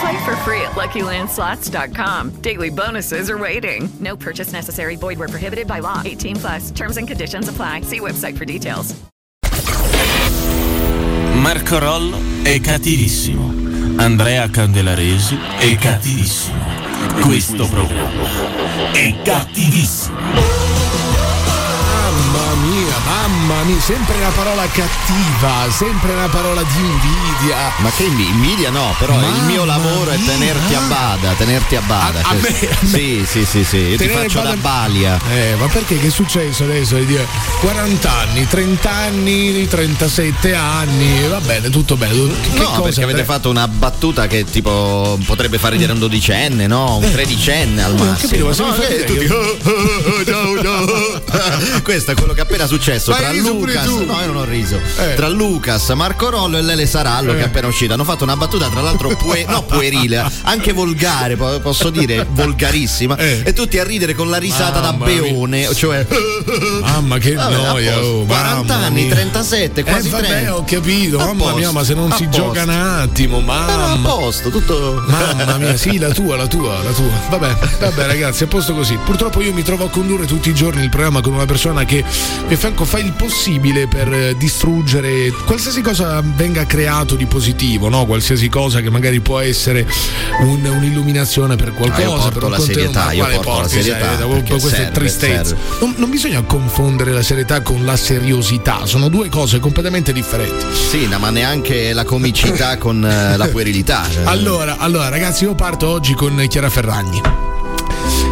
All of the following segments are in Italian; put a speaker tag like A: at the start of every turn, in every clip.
A: Play for free at LuckyLandSlots.com. Daily bonuses are waiting. No purchase necessary. Void were prohibited by law. 18 plus. Terms and conditions apply. See website for details.
B: Marco Rollo è cattivissimo. Andrea Candelaresi è cattivissimo. Questo programma è cattivissimo.
C: Mamma mia, mamma mia, sempre una parola cattiva, sempre una parola di invidia.
D: Ma che invidia no, però
C: Mamma
D: il mio lavoro è
C: mia.
D: tenerti a bada, tenerti a bada.
C: A- a me- a me.
D: Sì, sì, sì, sì, io ti faccio
C: bada-
D: da balia.
C: Eh, ma perché che è successo adesso? Di dire 40 anni, 30 anni, 37 anni, va bene, tutto bene. Che
D: no, perché avete fatto una battuta che tipo potrebbe far ridere un dodicenne, no? Un tredicenne al
C: Eh.
D: massimo.
C: capito, ma se
D: No,
C: mi fai
D: che
C: vedere
D: tutti, "Oh, oh, oh, ciao, ciao". Questo è quello che è appena successo
C: hai
D: tra Lucas. No, io non ho riso.
C: Eh.
D: Tra Lucas, Marco Rollo e Lele Sarallo, che è
C: Eh.
D: appena uscita. Hanno fatto una battuta, tra l'altro, pue- no, puerile, anche volgare, po- posso dire, volgarissima.
C: Eh.
D: E tutti a ridere con la risata
C: Mamma
D: da beone. Cioè.
C: Mamma che
D: Vabbè,
C: noia, oh,
D: 40
C: mamma
D: anni,
C: mia.
D: 37, quasi
C: eh, vabbè,
D: 30.
C: ho capito,
D: A
C: mamma
D: posto,
C: mia, ma se non si
D: posto.
C: gioca un attimo,
D: Però a
C: mamma.
D: posto, tutto.
C: Mamma mia, sì, la tua, la tua, la tua. Vabbè, vabbè, ragazzi, a posto così. Purtroppo io mi trovo a condurre tutti i giorni il programma con una persona che mi fianco fa il possibile per eh, distruggere qualsiasi cosa venga creato di positivo, no? Qualsiasi cosa che magari può essere un- un'illuminazione per qualcosa.
D: Ah, io porto
C: per
D: la serietà, io porto la
C: porti
D: serietà,
C: serietà?
D: perché
C: Questa è
D: serve,
C: tristezza.
D: serve.
C: Non, non bisogna confondere la serietà con la seriosità, sono due cose completamente differenti.
D: Sì, no, ma neanche la comicità con eh, la puerilità. cioè.
C: Allora, allora, ragazzi, io parto oggi con Chiara Ferragni.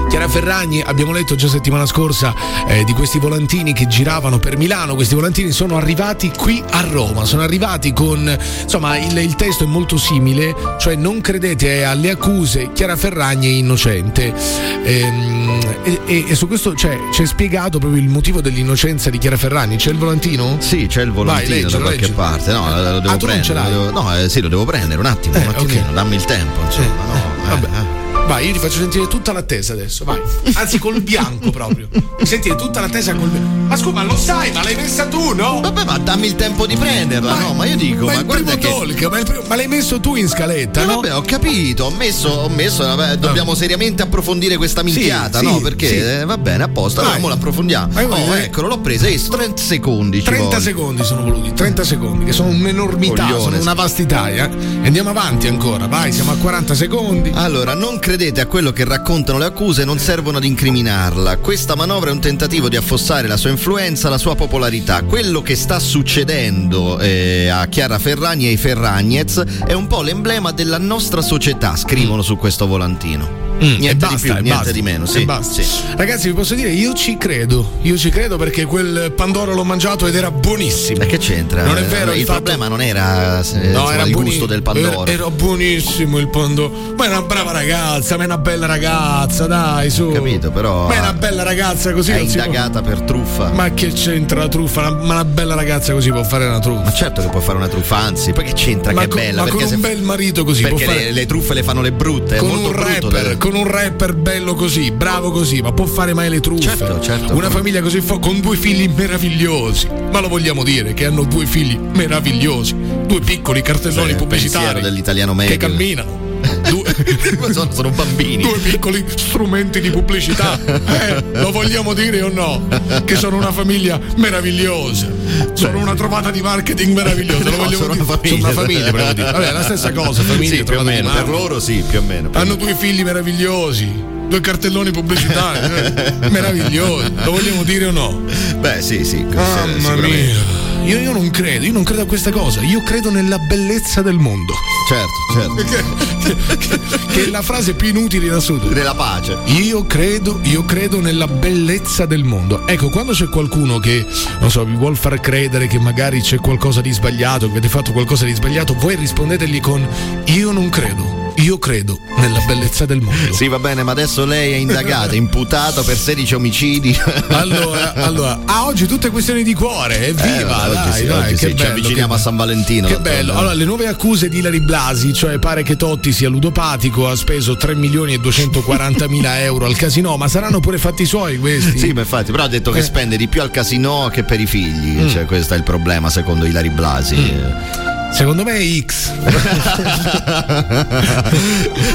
C: Chiara Ferragni, abbiamo letto già settimana scorsa eh, di questi volantini che giravano per Milano, questi volantini sono arrivati qui a Roma, sono arrivati con, insomma il, il testo è molto simile, cioè non credete alle accuse, Chiara Ferragni è innocente Ehm, e, e- e su questo c'è, c'è spiegato proprio il motivo dell'innocenza di Chiara Ferragni, c'è il volantino?
D: Sì, c'è il volantino
C: Vai, leggilo,
D: da qualche
C: leggilo.
D: parte. No, lo lo devo
C: Ah, tu non ce
D: prendere.
C: l'hai?
D: lo devo- no, eh, sì, lo devo prendere un attimo,
C: Eh,
D: un attimino,
C: ok.
D: dammi il tempo, insomma.
C: Eh,
D: no, eh,
C: vabbè. Vai, io ti faccio sentire tutta l'attesa adesso, vai. Anzi, col bianco proprio. Sentire tutta l'attesa col bianco. Ma scusa, ma lo sai, ma l'hai messa tu, no?
D: Vabbè, ma dammi il tempo di prenderla, no? Ma io dico,
C: ma,
D: ma,
C: il
D: guarda
C: primo
D: che.
C: talk, ma, primo- ma l'hai messo tu in scaletta,
D: Eh,
C: no?
D: vabbè, ho capito, ho messo, ho messo vabbè, dobbiamo seriamente approfondire questa minchiata,
C: sì,
D: no? Perché
C: sì.
D: eh, va bene, a posto, allora mo l'approfondiamo.
C: Vai, vai,
D: oh,
C: vai.
D: eccolo, l'ho presa, eh, 30 secondi. ci
C: 30
D: vogliono.
C: secondi sono voluti, 30 secondi, che sono un'enormità,
D: Coglione,
C: sono una
D: sì.
C: vastità. eh. E andiamo avanti ancora, vai, siamo a 40 secondi.
D: Allora, non credete a quello che raccontano le accuse, non servono ad incriminarla. Questa manovra è un tentativo di affossare la sua influenza, la sua popolarità. Quello che sta succedendo eh, a Chiara Ferragni e ai Ferragnez è un po' l'emblema della nostra società, scrivono su questo volantino. Niente
C: Mm, e basta,
D: di più, niente
C: basta,
D: di meno. Sì,
C: basta.
D: sì.
C: Ragazzi, vi posso dire, io ci credo. Io ci credo perché quel Pandoro l'ho mangiato ed era buonissimo.
D: Ma che c'entra?
C: Non è vero,
D: Il,
C: il fatto-
D: problema non era eh,
C: No, era
D: il
C: buoni-
D: gusto del Pandoro.
C: Era, era buonissimo il Pandoro. Ma è una brava ragazza, ma è una bella ragazza, dai, su.
D: Capito, però.
C: Ma è una bella ragazza così.
D: È
C: si può-
D: indagata per truffa.
C: Ma che c'entra la truffa? Ma una bella ragazza così può fare una truffa.
D: Ma certo che può fare una truffa, anzi, poi che c'entra
C: Ma
D: che è
C: con-
D: bella?
C: ma con
D: perché
C: un
D: se-
C: bel marito così
D: Perché
C: fare-
D: le, le truffe le fanno le brutte, è
C: con
D: molto
C: un
D: brutto.
C: rapper, con un rapper bello così, bravo così, ma può fare mai le truffe?
D: Certo, certo.
C: Una famiglia così fo- con due figli meravigliosi. Ma lo vogliamo dire che hanno due figli meravigliosi, due piccoli cartelloni
D: il
C: pubblicitari
D: dell'italiano medio.
C: che camminano. Due,
D: sono, sono bambini.
C: due piccoli strumenti di pubblicità. Eh, lo vogliamo dire o no? Che sono una famiglia meravigliosa. Sono una trovata di marketing meravigliosa. Lo
D: No, sono
C: dire.
D: una famiglia.
C: Sono una famiglia, volevo dire. Vabbè, è la stessa cosa, famiglia
D: Sì, più o meno. Per loro sì, più o meno. più
C: Hanno
D: meno.
C: due figli meravigliosi, due cartelloni pubblicitari, eh, meravigliosi. Lo vogliamo dire o no?
D: Beh, sì, sì.
C: Mamma mia. Io, io non credo, io non credo a questa cosa, io credo nella bellezza del mondo.
D: Certo, certo.
C: che, che è la frase più inutile in assoluto.
D: Nella pace.
C: Io credo, io credo nella bellezza del mondo. Ecco, quando c'è qualcuno che, non so, vi vuol far credere che magari c'è qualcosa di sbagliato, che avete fatto qualcosa di sbagliato, voi rispondetegli con io non credo. Io credo nella bellezza del mondo.
D: Sì, va bene, ma adesso lei è indagato, imputato per 16 omicidi.
C: Allora, allora, a oggi tutte questioni di cuore, evviva!
D: Eh,
C: dai,
D: sì,
C: dai, che
D: sì, ci
C: bello,
D: avviciniamo
C: che-
D: a San Valentino.
C: Che bello. Allora, le nuove accuse di Ilari Blasi, cioè pare che Totti sia ludopatico, ha speso 3 milioni e 240 mila euro al casino, ma saranno pure fatti suoi questi?
D: Sì, ma infatti, però ha detto che
C: Eh.
D: spende di più al casino che per i figli.
C: Mm.
D: Cioè, questo è il problema, secondo Ilari Blasi.
C: Secondo me è X.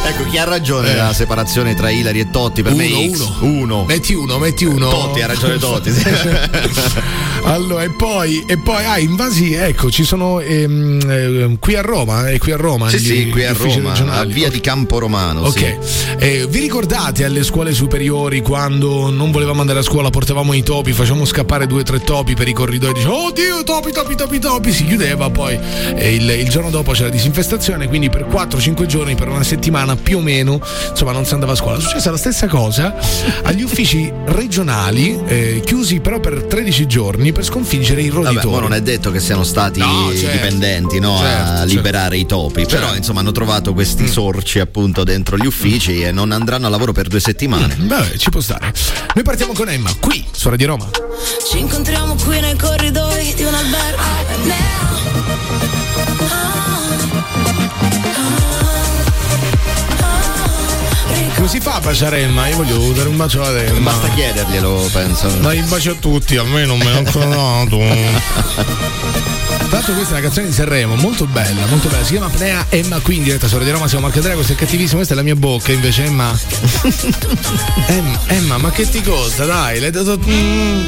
D: ecco, chi ha ragione nella separazione tra Ilari e Totti? Per me è
C: Uno,
D: X.
C: uno.
D: Uno.
C: Metti uno, metti uno.
D: Totti ha ragione Totti. sì.
C: allora, e poi, e poi, ah, invasi, ecco, ci sono ehm, ehm, qui a Roma, è qui a Roma.
D: Sì,
C: gli-
D: sì, qui a Roma, a
C: regionali.
D: via di Campo Romano.
C: Ok,
D: sì.
C: Eh, vi ricordate alle scuole superiori quando non volevamo andare a scuola, portavamo i topi, facevamo scappare due o tre topi per i corridoi, dicevamo oddio topi, topi, topi, topi, si chiudeva, poi eh, il, il giorno dopo c'era disinfestazione, quindi per 4-5 giorni, per una settimana più o meno, insomma non si andava a scuola. È successa la stessa cosa agli uffici regionali, eh, chiusi però per 13 giorni per sconfiggere i roditori.
D: Vabbè, ma non è detto che siano stati
C: No, certo.
D: dipendenti no,
C: Certo,
D: a
C: certo.
D: liberare i topi, però
C: Certo.
D: insomma hanno trovato questi sorci appunto dentro gli uffici e non andranno a lavoro per due settimane.
C: Vabbè, ci può stare. Noi partiamo con Emma, qui su Radio Roma.
E: Ci incontriamo qui nei corridoi di un albergo.
C: Come si fa a baciare Emma? Io voglio dare un bacio ad Emma.
D: Basta chiederglielo, penso.
C: Dai un bacio a tutti, a me non me l'ho ancora dato. Tra l'altro questa è una canzone di Sanremo, molto bella, molto bella. Si chiama Pnea Emma qui in diretta su Radio Roma, siamo Marco Andrea, questo è cattivissimo, questa è la mia bocca, invece Emma. Emma, Emma, ma che ti costa? Dai, l'hai dato. Mm,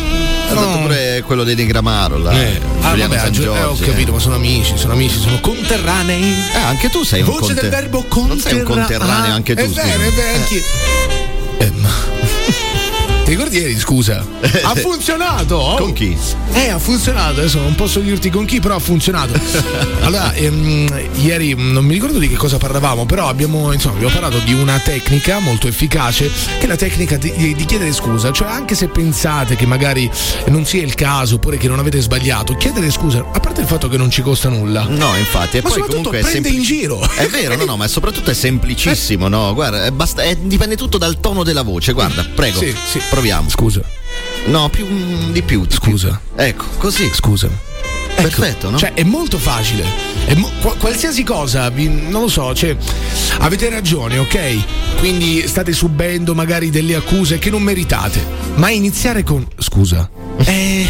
D: dato pure quello dei Negramaro là.
C: Eh, ah, vabbè,
D: San
C: aggi- eh, ho
D: Giorgi,
C: capito, ma sono amici, sono amici, sono conterranei.
D: Eh, anche tu sei un
C: Voce
D: conter-
C: del verbo
D: Non
C: conterraneo.
D: sei un conterraneo anche tu.
C: È vero, è vero, anche. Emma. Ricordi ieri, scusa? Ha funzionato! oh.
D: Con chi?
C: Eh, ha funzionato, adesso non posso dirti con chi, però ha funzionato. Allora, ehm, ieri mh, non mi ricordo di che cosa parlavamo, però abbiamo, insomma, abbiamo parlato di una tecnica molto efficace, che è la tecnica di, di- chiedere scusa. Cioè, anche se pensate che magari non sia il caso, oppure che non avete sbagliato, chiedere scusa, a parte il fatto che non ci costa nulla.
D: No, infatti, e
C: Ma
D: poi comunque
C: prende in
D: semplici-
C: giro.
D: È vero, no, no, ma soprattutto è semplicissimo, no? Guarda, è basta- è- dipende tutto dal tono della voce. Guarda, prego.
C: Sì, sì.
D: Proviamo.
C: Scusa,
D: No, più mm, di più. di
C: scusa,
D: più. Ecco, così.
C: scusa.
D: Perfetto, no?
C: Cioè, è molto facile. È mo- qua- qualsiasi cosa, non lo so, cioè, avete ragione, ok? Quindi state subendo magari delle accuse che non meritate. Ma iniziare con scusa. E,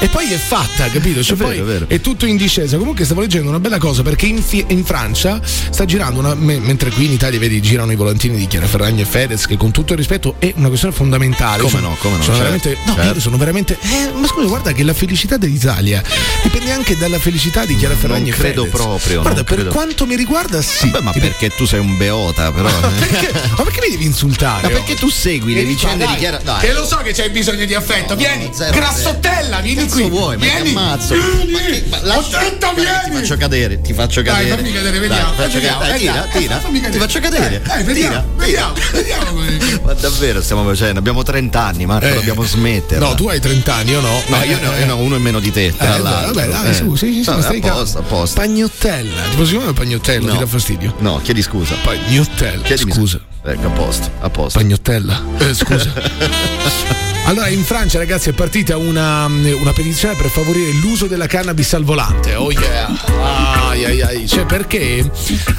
C: e poi è fatta, capito? Cioè,
D: È vero, è vero.
C: è tutto in discesa. Comunque stavo leggendo una bella cosa perché in, fi- in Francia sta girando una. me- mentre qui in Italia vedi girano i volantini di Chiara Ferragni e Fedez, che con tutto il rispetto è una questione fondamentale.
D: Come
C: Sono-
D: no, come no,
C: Sono
D: certo,
C: veramente. No,
D: certo.
C: io sono veramente. eh, ma scusa, guarda che la felicità dell'Italia dipende anche dalla felicità di Chiara Ferragni
D: Non
C: e
D: credo
C: Fedez.
D: proprio,
C: Guarda, per
D: credo.
C: quanto mi riguarda, sì.
D: Beh, ma
C: Ti-
D: perché tu sei un beota, però.
C: perché, ma perché mi devi insultare?
D: Ma perché
C: oh?
D: tu segui le vicende di
C: dai,
D: Chiara. Dai.
C: Che lo so che c'hai bisogno di affetto. vieni,
D: zero,
C: grassottella, vieni
D: Cazzo
C: qui.
D: vuoi? Ma ti
C: vieni.
D: ammazzo.
C: Vieni.
D: Ma che- ma lascia- Dai,
C: vieni.
D: Ti faccio cadere, ti faccio
C: Dai,
D: cadere.
C: fammi cadere,
D: Dai,
C: vediamo.
D: ti faccio cadere. Dai,
C: eh,
D: tira,
C: dai,
D: tira. Ti faccio cadere.
C: Eh, Dai, vediamo, vediamo,
D: Ma davvero stiamo facendo? Abbiamo 30 anni, Marco,
C: Eh.
D: dobbiamo smettere.
C: No, tu hai 30 anni, io no.
D: No, io, no, io no, uno in meno di te, tra
C: Eh,
D: l'altro.
C: vabbè, dai,
D: Eh.
C: su, sì, sì, sì,
D: Vabbè,
C: stai
D: a posto, a posto.
C: Pagnottella. Ti posso chiamare pagnottella?
D: No.
C: Ti dà fastidio?
D: No, chiedi scusa.
C: Pagnottella.
D: Chiedimi
C: Scusa.
D: Ecco, a posto, a posto.
C: Pagnottella. Eh, scusa. Allora, in Francia, ragazzi, è partita una, una petizione per favorire l'uso della cannabis al volante. Oh yeah! Ai, ai, ai. Cioè, perché?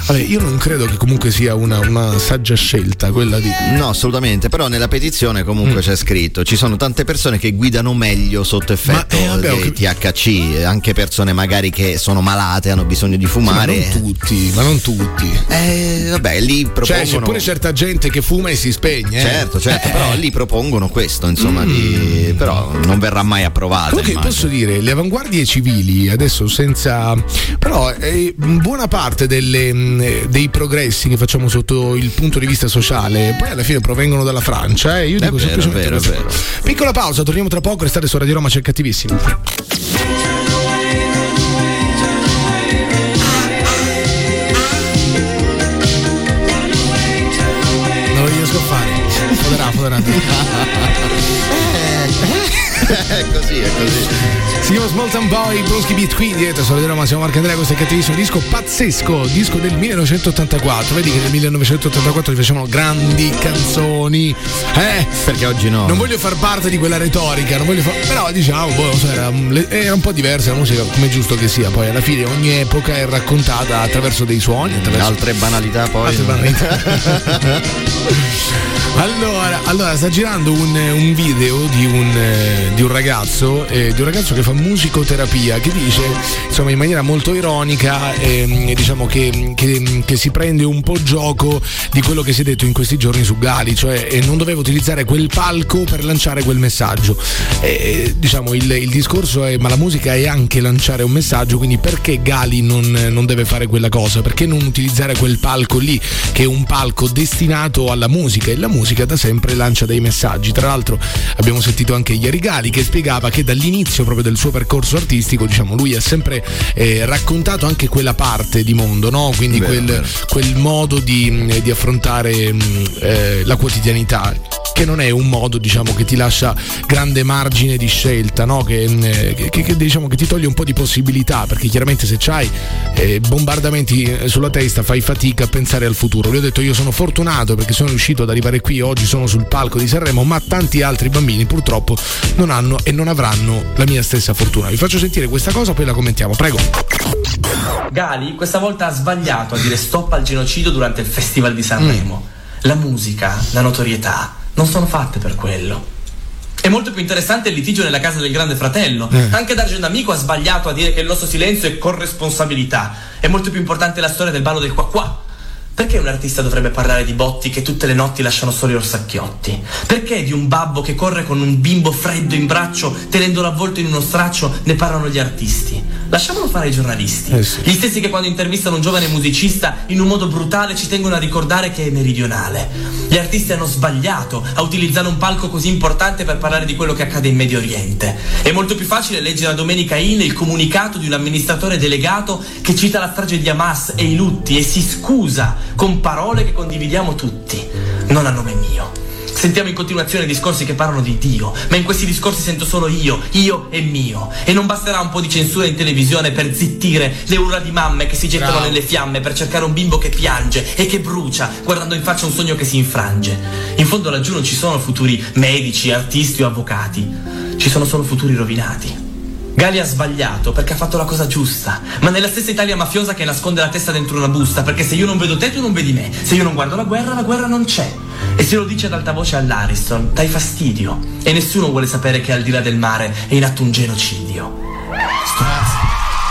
C: Vabbè, io non credo che comunque sia una, una saggia scelta quella di.
D: No, assolutamente, però nella petizione comunque
C: Mm.
D: c'è scritto ci sono tante persone che guidano meglio sotto effetto
C: Ma, eh, vabbè,
D: di
C: cap-
D: THC, anche persone magari che sono malate, hanno bisogno di
C: Ma
D: fumare.
C: non tutti, ma non tutti.
D: Eh, vabbè, lì
C: Cioè,
D: propongono
C: c'è pure certa gente che fuma e si spegne. eh.
D: Certo, certo,
C: Eh,
D: però lì propongono questo, insomma, di- però non verrà mai approvata.
C: Comunque
D: immagino.
C: posso dire, le avanguardie civili adesso senza... però eh, buona parte delle, mh, dei progressi che facciamo sotto il punto di vista sociale poi alla fine provengono dalla Francia. Eh? Io
D: È
C: dico
D: vero,
C: semplicemente
D: è vero, vero.
C: Piccola pausa, torniamo tra poco, restate su Radio Roma, c'è cattivissimo. eh, eh, è così, è così. Si chiama Small Town Boy, Broschi Beat qui dietro, sono di Roma, siamo Marco Andrea, questo è cattivissimo disco pazzesco, disco del 1984. Vedi che nel 1984 facevano grandi canzoni. Eh,
D: Perché oggi no.
C: non voglio far parte di quella retorica, non voglio far... però diciamo, boh, so, era, era un po' diversa la musica, come è giusto che sia. Poi alla fine ogni epoca è raccontata attraverso dei suoni, attraverso
D: Altre banalità poi.
C: Altre banalità. Allora, allora, sta girando un, un video di un, eh, di un ragazzo, eh, di un ragazzo che fa musicoterapia, che dice, insomma, in maniera molto ironica, ehm, diciamo che, che- che si prende un po' gioco di quello che si è detto in questi giorni su Gali, cioè eh, non doveva utilizzare quel palco per lanciare quel messaggio. Eh, diciamo, il, il discorso è, ma la musica è anche lanciare un messaggio, quindi perché Gali non, non deve fare quella cosa? Perché non utilizzare quel palco lì, che è un palco destinato alla musica e la musica da sempre lancia dei messaggi. Tra l'altro abbiamo sentito anche ieri Gali che spiegava che dall'inizio proprio del suo percorso artistico, diciamo, lui ha sempre eh, raccontato anche quella parte di mondo, no? Quindi
D: Vero,
C: quel,
D: vero.
C: quel modo di, mh, di affrontare mh, eh, la quotidianità che non è un modo diciamo che ti lascia grande margine di scelta no? che, mh, che- che- che, diciamo che ti toglie un po' di possibilità perché chiaramente se c'hai eh, bombardamenti eh, sulla testa fai fatica a pensare al futuro lui ha detto io sono fortunato perché sono riuscito ad arrivare qui oggi sono sul palco di Sanremo ma tanti altri bambini purtroppo non hanno e non avranno la mia stessa fortuna vi faccio sentire questa cosa poi la commentiamo prego
F: Gali questa volta ha sbagliato a dire stop al genocidio durante il Festival di Sanremo. La musica, la notorietà, non sono fatte per quello. È molto più interessante il litigio nella casa del grande fratello. Anche Dargen D'Amico ha sbagliato a dire che il nostro silenzio è corresponsabilità. È molto più importante la storia del ballo del qua qua. Perché un artista dovrebbe parlare di botti che tutte le notti lasciano soli orsacchiotti? Perché di un babbo che corre con un bimbo freddo in braccio, tenendolo avvolto in uno straccio, ne parlano gli artisti? Lasciamolo fare ai giornalisti. Gli stessi che quando intervistano un giovane musicista in un modo brutale ci tengono a ricordare che è meridionale. Gli artisti hanno sbagliato a utilizzare un palco così importante per parlare di quello che accade in Medio Oriente. È molto più facile leggere a Domenica In il comunicato di un amministratore delegato che cita la strage di Hamas e i lutti e si scusa con parole che condividiamo tutti, non a nome mio. Sentiamo in continuazione discorsi che parlano di Dio, ma in questi discorsi sento solo io, io e mio. E non basterà un po' di censura in televisione per zittire le urla di mamme che si gettano
C: Bravo.
F: nelle fiamme per cercare un bimbo che piange e che brucia, guardando in faccia un sogno che si infrange. In fondo laggiù non ci sono futuri medici, artisti o avvocati, ci sono solo futuri rovinati. Gali ha sbagliato perché ha fatto la cosa giusta, ma nella stessa Italia mafiosa che nasconde la testa dentro una busta, perché se io non vedo te tu non vedi me, se io non guardo la guerra la guerra non c'è. E se lo dice ad alta voce all'Ariston, dai fastidio. E nessuno vuole sapere che al di là del mare è in atto un genocidio.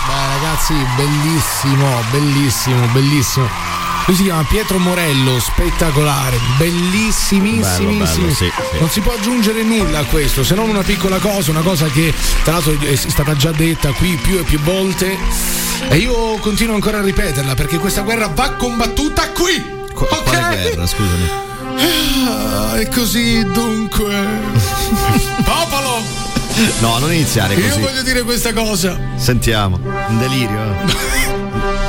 C: Beh, ragazzi, bellissimo, bellissimo, bellissimo. Lui si chiama Pietro Morello, spettacolare, bellissimissimo.
D: Sì, sì.
C: Non si può aggiungere nulla a questo, se non una piccola cosa, una cosa che tra l'altro è stata già detta qui più e più volte. E io continuo ancora a ripeterla perché questa guerra va combattuta qui.
D: Qu-
C: ok?
D: Quale guerra, scusami?
C: Ah, e così dunque. Popolo!
D: No, non iniziare
C: Io
D: così.
C: voglio dire questa cosa.
D: Sentiamo. Un delirio.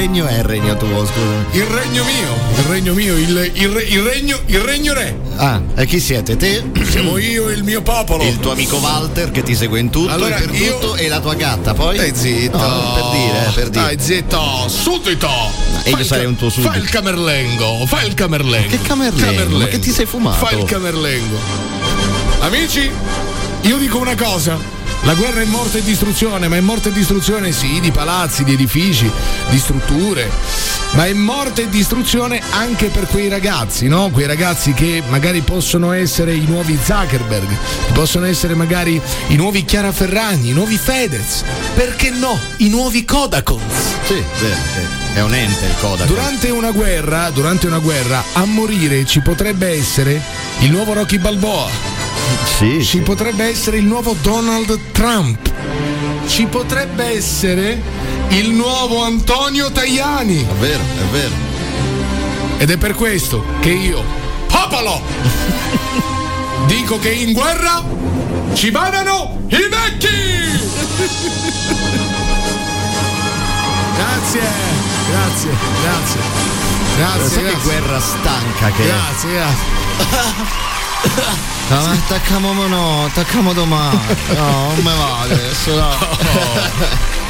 C: regno
D: è il regno tuo, scusami?
C: Il regno mio, il regno mio, il, il re- il regno, il regno re.
D: Ah, e chi siete? Te?
C: Siamo io e il mio popolo.
D: Il tuo amico Walter che ti segue in tutto
C: Allora,
D: e per
C: io-
D: tutto e la tua gatta, poi?
C: Stai zitto.
D: No, per dire, eh, per dire.
C: Stai zitto, suddito.
D: E io sarei un tuo suddito.
C: Fai il camerlengo, fai il camerlengo.
D: Che camerlengo? Ma che ti sei fumato?
C: Fai il camerlengo. Amici, io dico una cosa. La guerra è morte e distruzione, ma è morte e distruzione sì, di palazzi, di edifici, di strutture, ma è morte e distruzione anche per quei ragazzi, no? Quei ragazzi che magari possono essere i nuovi Zuckerberg, possono essere magari i nuovi Chiara Ferragni, i nuovi Fedez, perché no? I nuovi Kodakons.
D: Sì, vero, sì. è un ente il Kodak.
C: Durante una guerra, durante una guerra, a morire ci potrebbe essere il nuovo Rocky Balboa.
D: Sì,
C: Ci
D: sì.
C: potrebbe essere il nuovo Donald Trump. Ci potrebbe essere il nuovo Antonio Tajani.
D: È vero, è vero.
C: Ed è per questo che io, popolo, dico che in guerra ci vadano i vecchi! Grazie, grazie, grazie. Grazie,
D: Sai che
C: grazie.
D: guerra stanca che è?
C: Grazie, grazie.
D: No, ma attacchiamo no, attacchiamo domani. No, non me vale adesso no.
C: Oh,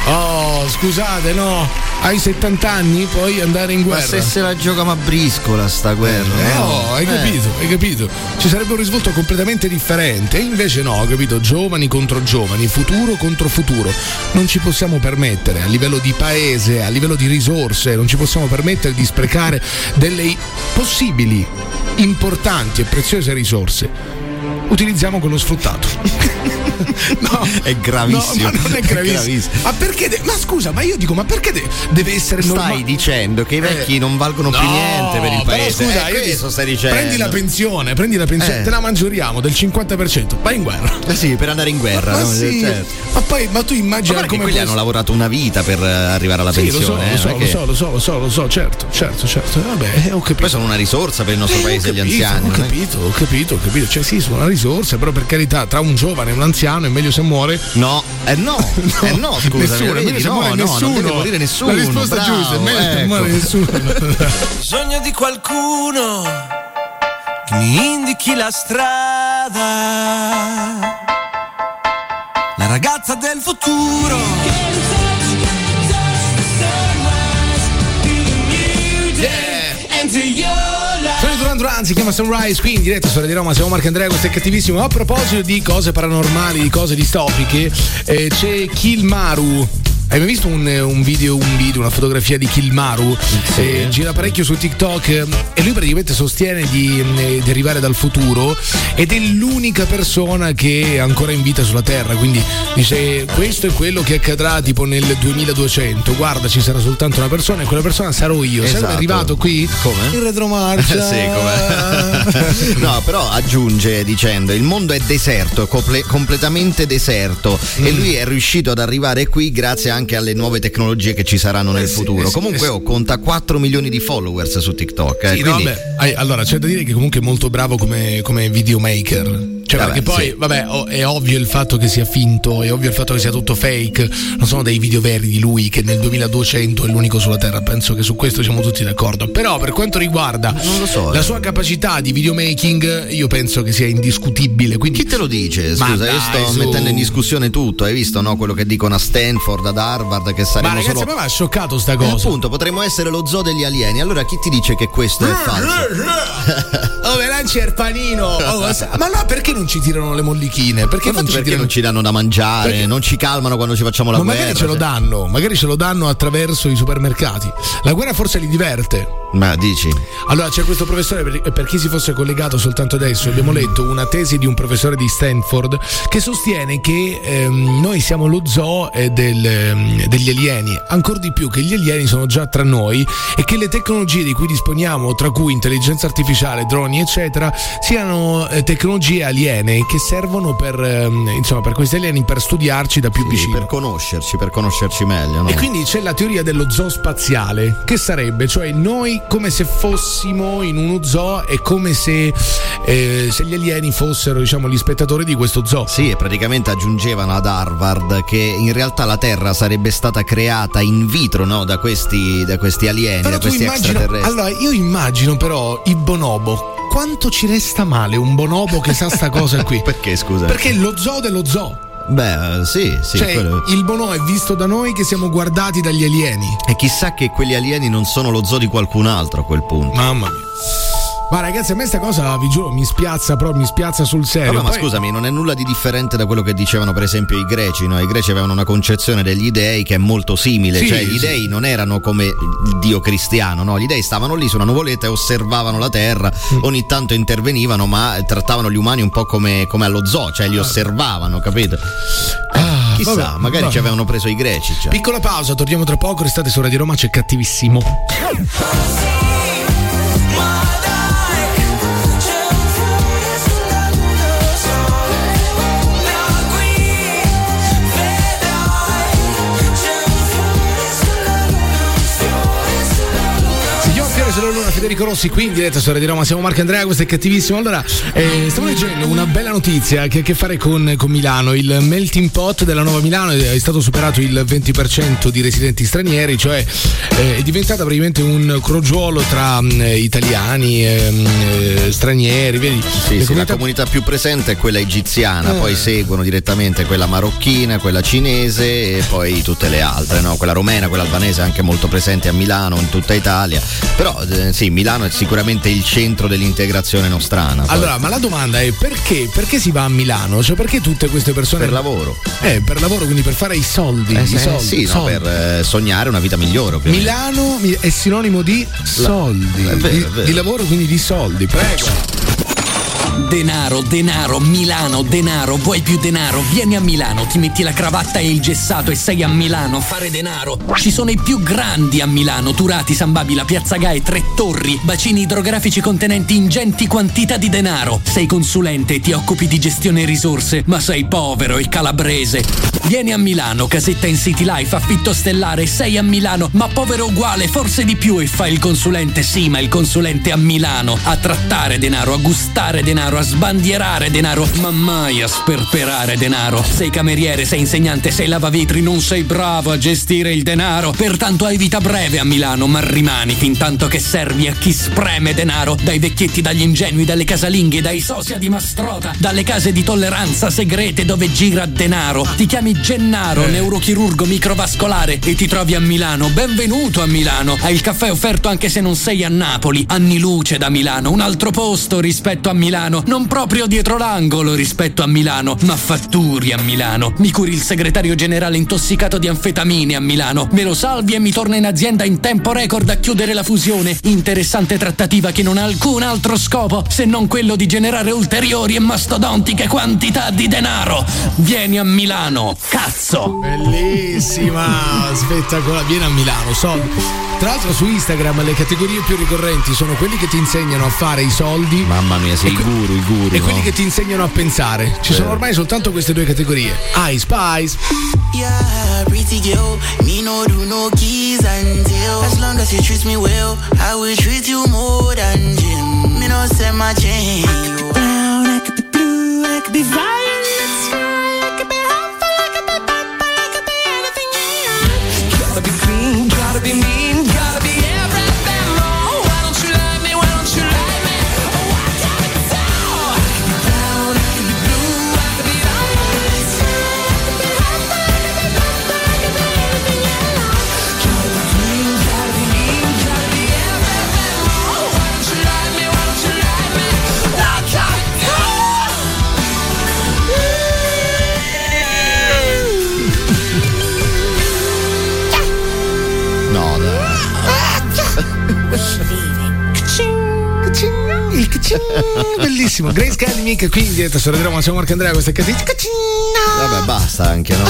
C: scusate, no. Hai 70 anni, puoi andare in
D: Ma
C: guerra.
D: se se la gioca ma briscola sta guerra.
C: Eh, no, hai
D: Eh.
C: capito, hai capito. Ci sarebbe un risvolto completamente differente. E invece no, ho capito? Giovani contro giovani, futuro contro futuro. Non ci possiamo permettere, a livello di paese, a livello di risorse, non ci possiamo permettere di sprecare delle possibili, importanti e preziose risorse. Utilizziamo quello sfruttato. no,
D: È gravissimo.
C: No, ma non è gravissimo. Ma perché? de- ma scusa, ma io dico, ma perché de- deve essere
D: Stai
C: normale?
D: dicendo che i vecchi
C: Eh.
D: non valgono più
C: No,
D: niente per il
C: però
D: paese.
C: scusa,
D: Eh,
C: io
D: questo stai dicendo.
C: Prendi la pensione, prendi la pensione,
D: Eh.
C: te la maggioriamo del 50%, vai in guerra.
D: Eh sì, per andare in guerra.
C: Ma,
D: no?
C: sì,
D: Certo.
C: ma poi, ma tu
D: Ma guarda che
C: come
D: quelli
C: può-
D: hanno lavorato una vita per eh, arrivare alla
C: Sì, lo so,
D: pensione. eh,
C: lo so,
D: è
C: lo
D: che-
C: so, lo so, lo so, lo so, certo, certo, certo. Vabbè, eh, ho capito.
D: Poi sono una risorsa per il nostro paese, gli
C: capito,
D: anziani.
C: Ho
D: è-
C: capito, ho capito, ho capito. Cioè, sì, sono una risorsa, però per carità, tra un giovane e un anziano è meglio se muore.
D: No, eh no, eh no, scusa,
C: nessuno, è meglio se
D: no,
C: muore
D: no,
C: nessuno.
D: non deve morire nessuno.
C: La risposta
D: bravo,
C: giusta, è meglio se
D: ecco.
C: muore nessuno.
G: bisogno di qualcuno che mi indichi la strada. La ragazza del futuro.
C: Sono Duran Duran, si chiama Sunrise, qui in diretta su Radio Roma, siamo Marco Andrea, questo è cattivissimo. A proposito di cose paranormali, di cose distopiche, eh, c'è Kilmaru. Hai mai visto un, un video, un video, una fotografia di Kilmaru? Eh, gira parecchio su TikTok eh, e lui praticamente sostiene di, eh, di arrivare dal futuro ed è l'unica persona che è ancora in vita sulla Terra. Quindi dice: Questo è quello che accadrà tipo nel 2200. Guarda, ci sarà soltanto una persona e quella persona sarò io.
D: Esatto.
C: è arrivato qui?
D: Come?
C: In retromarcia.
D: sì, come? no, però aggiunge dicendo il mondo è deserto, comple- completamente deserto e lui è riuscito ad arrivare qui grazie anche alle nuove tecnologie che ci saranno nel
C: Eh sì,
D: futuro.
C: eh sì,
D: Comunque
C: eh
D: oh, conta 4 milioni di followers su TikTok. eh,
C: Sì, no,
D: quindi-
C: vabbè, hai- allora c'è da dire che comunque è molto bravo come, come videomaker. Cioè,
D: Vabbè,
C: perché poi,
D: sì.
C: vabbè, oh, è ovvio il fatto che sia finto, è ovvio il fatto che sia tutto fake. Non sono dei video veri di lui che nel 2200 è l'unico sulla Terra. Penso che su questo siamo tutti d'accordo. Però, per quanto riguarda
D: so,
C: la
D: eh.
C: sua capacità di videomaking, io penso che sia indiscutibile. Quindi,
D: Chi te lo dice?
C: Ma
D: Scusa, io
C: dai,
D: sto
C: su.
D: mettendo in discussione tutto. Hai visto no? quello che dicono a Stanford, ad Harvard, che
C: Ma
D: saremo
C: ragazzi,
D: solo.
C: a me mi ha scioccato sta
D: Eh,
C: cosa.
D: appunto, potremmo essere lo zoo degli alieni. Allora, chi ti dice che questo è falso?
C: Oh, me lanci il panino! Oh, ma ma no, perché non ci tirano le mollichine? Perché non
D: infatti
C: ci
D: perché
C: tirano
D: non ci danno da mangiare,
C: Perché-
D: non ci calmano quando ci facciamo la
C: Ma
D: guerra.
C: magari ce lo
D: cioè-
C: danno, magari ce lo danno attraverso i supermercati. La guerra forse li diverte.
D: Ma dici?
C: Allora c'è questo professore, per, per chi si fosse collegato soltanto adesso, abbiamo letto una tesi di un professore di Stanford che sostiene che ehm, noi siamo lo zoo eh, del, ehm, degli alieni, ancora di più che gli alieni sono già tra noi e che le tecnologie di cui disponiamo, tra cui intelligenza artificiale, droni eccetera, siano eh, tecnologie aliene che servono per, ehm, insomma, per questi alieni per studiarci da più
D: Sì,
C: vicino.
D: per conoscerci, per conoscerci meglio. No?
C: E quindi c'è la teoria dello zoo spaziale, che sarebbe, cioè noi come se fossimo in uno zoo e come se, eh, se gli alieni fossero, diciamo, gli spettatori di questo zoo.
D: Sì, e praticamente aggiungevano ad Harvard che in realtà la Terra sarebbe stata creata in vitro no? da, questi, da questi alieni,
C: Però
D: da questi
C: immagino,
D: extraterrestri.
C: allora io immagino però i bonobo. Quanto ci resta male un bonobo che sa sta cosa qui?
D: Perché scusa?
C: Perché lo zoo dello zoo.
D: Beh, sì, sì.
C: cioè,
D: quello-
C: il bono è visto da noi che siamo guardati dagli alieni.
D: E chissà che quegli alieni non sono lo zoo di qualcun altro a quel punto.
C: Mamma mia. Ma ragazzi, a me sta cosa, vi giuro, mi spiazza proprio, mi spiazza sul serio.
D: Vabbè, ma
C: Poi-
D: scusami, non è nulla di differente da quello che dicevano per esempio i greci, no? I greci avevano una concezione degli dei che è molto simile,
C: Sì,
D: cioè gli
C: sì.
D: dei non erano come il dio cristiano, no? Gli dei stavano lì su una nuvoletta e osservavano la terra,
C: Mm.
D: ogni tanto intervenivano, ma trattavano gli umani un po' come, come allo zoo, cioè li osservavano, capito?
C: Ah,
D: Chissà,
C: vabbè,
D: magari
C: vabbè.
D: ci avevano preso i greci. Cioè.
C: Piccola pausa, torniamo tra poco, restate su Radio Roma, c'è cattivissimo. Federico Rossi qui in diretta su Radio Roma, siamo Marco Andrea, questo è cattivissimo. Allora, eh, stavo leggendo una bella notizia che ha a che fare con, con Milano. Il melting pot della nuova Milano è stato superato il 20% di residenti stranieri, cioè eh, è diventata praticamente un crogiuolo tra mh, italiani, ehm, eh, stranieri, vedi?
D: Sì, sì,
C: comunità-
D: la comunità più presente è quella egiziana,
C: Eh.
D: poi seguono direttamente quella marocchina, quella cinese e poi tutte le altre, no? quella romena, quella albanese anche molto presente a Milano, in tutta Italia. Però eh, sì, Milano è sicuramente il centro dell'integrazione nostrana. poi.
C: Allora, ma la domanda è perché? Perché si va a Milano? Cioè perché tutte queste persone...
D: Per lavoro.
C: Eh, per lavoro, quindi per fare i soldi.
D: Eh,
C: i
D: sì,
C: soldi,
D: sì, no,
C: soldi.
D: per eh, sognare una vita migliore. ovviamente.
C: Milano mi- è sinonimo di soldi,
D: è vero,
C: di,
D: è vero.
C: di lavoro quindi di soldi, prego.
H: Denaro, denaro, Milano, denaro, vuoi più denaro? Vieni a Milano, ti metti la cravatta e il gessato e sei a Milano fare denaro. Ci sono i più grandi a Milano, Turati, San Babila, Piazza Gae, Tre Torri, bacini idrografici contenenti ingenti quantità di denaro. Sei consulente e ti occupi di gestione risorse, ma sei povero e calabrese. Vieni a Milano, casetta in City Life, affitto stellare, sei a Milano, ma povero uguale, forse di più e fai il consulente, sì, ma il consulente a Milano, a trattare denaro, a gustare denaro, a sbandierare denaro, ma mai a sperperare denaro. Sei cameriere, sei insegnante, sei lavavetri, non sei bravo a gestire il denaro. Pertanto hai vita breve a Milano, ma rimani fin tanto che servi a chi spreme denaro. Dai vecchietti, dagli ingenui, dalle casalinghe, dai sosia di Mastrota, dalle case di tolleranza segrete dove gira denaro. Ti chiami Gennaro, neurochirurgo microvascolare e ti trovi a Milano. Benvenuto a Milano. Hai il caffè offerto anche se non sei a Napoli. Anni luce da Milano, un altro posto rispetto a Milano. Non proprio dietro l'angolo rispetto a Milano, ma fatturi a Milano. Mi curi il segretario generale intossicato di anfetamine a Milano. Me lo salvi e mi torna in azienda in tempo record a chiudere la fusione. Interessante trattativa che non ha alcun altro scopo se non quello di generare ulteriori e mastodontiche quantità di denaro. Vieni a Milano, cazzo!
C: Bellissima, spettacolare. Vieni a Milano, soldi. Tra l'altro su Instagram le categorie più ricorrenti sono quelli che ti insegnano a fare i soldi.
D: Mamma mia, sei i
C: que-
D: guru, i guru.
C: E
D: no?
C: quelli che ti insegnano a pensare. Ci sono ormai soltanto queste due categorie. Ice Spice.
I: Yeah, pretty girl, me no do no keys and tail. As long as you treat me well, I will treat you more than gym. Me no send my chain. I could be brown, I could be blue, I could be I could be alpha,
C: bellissimo. Grace Kelly, mica qui in diretta su Radio Roma, siamo Marco Andrea, questo è Catino.
D: Vabbè, basta anche, no?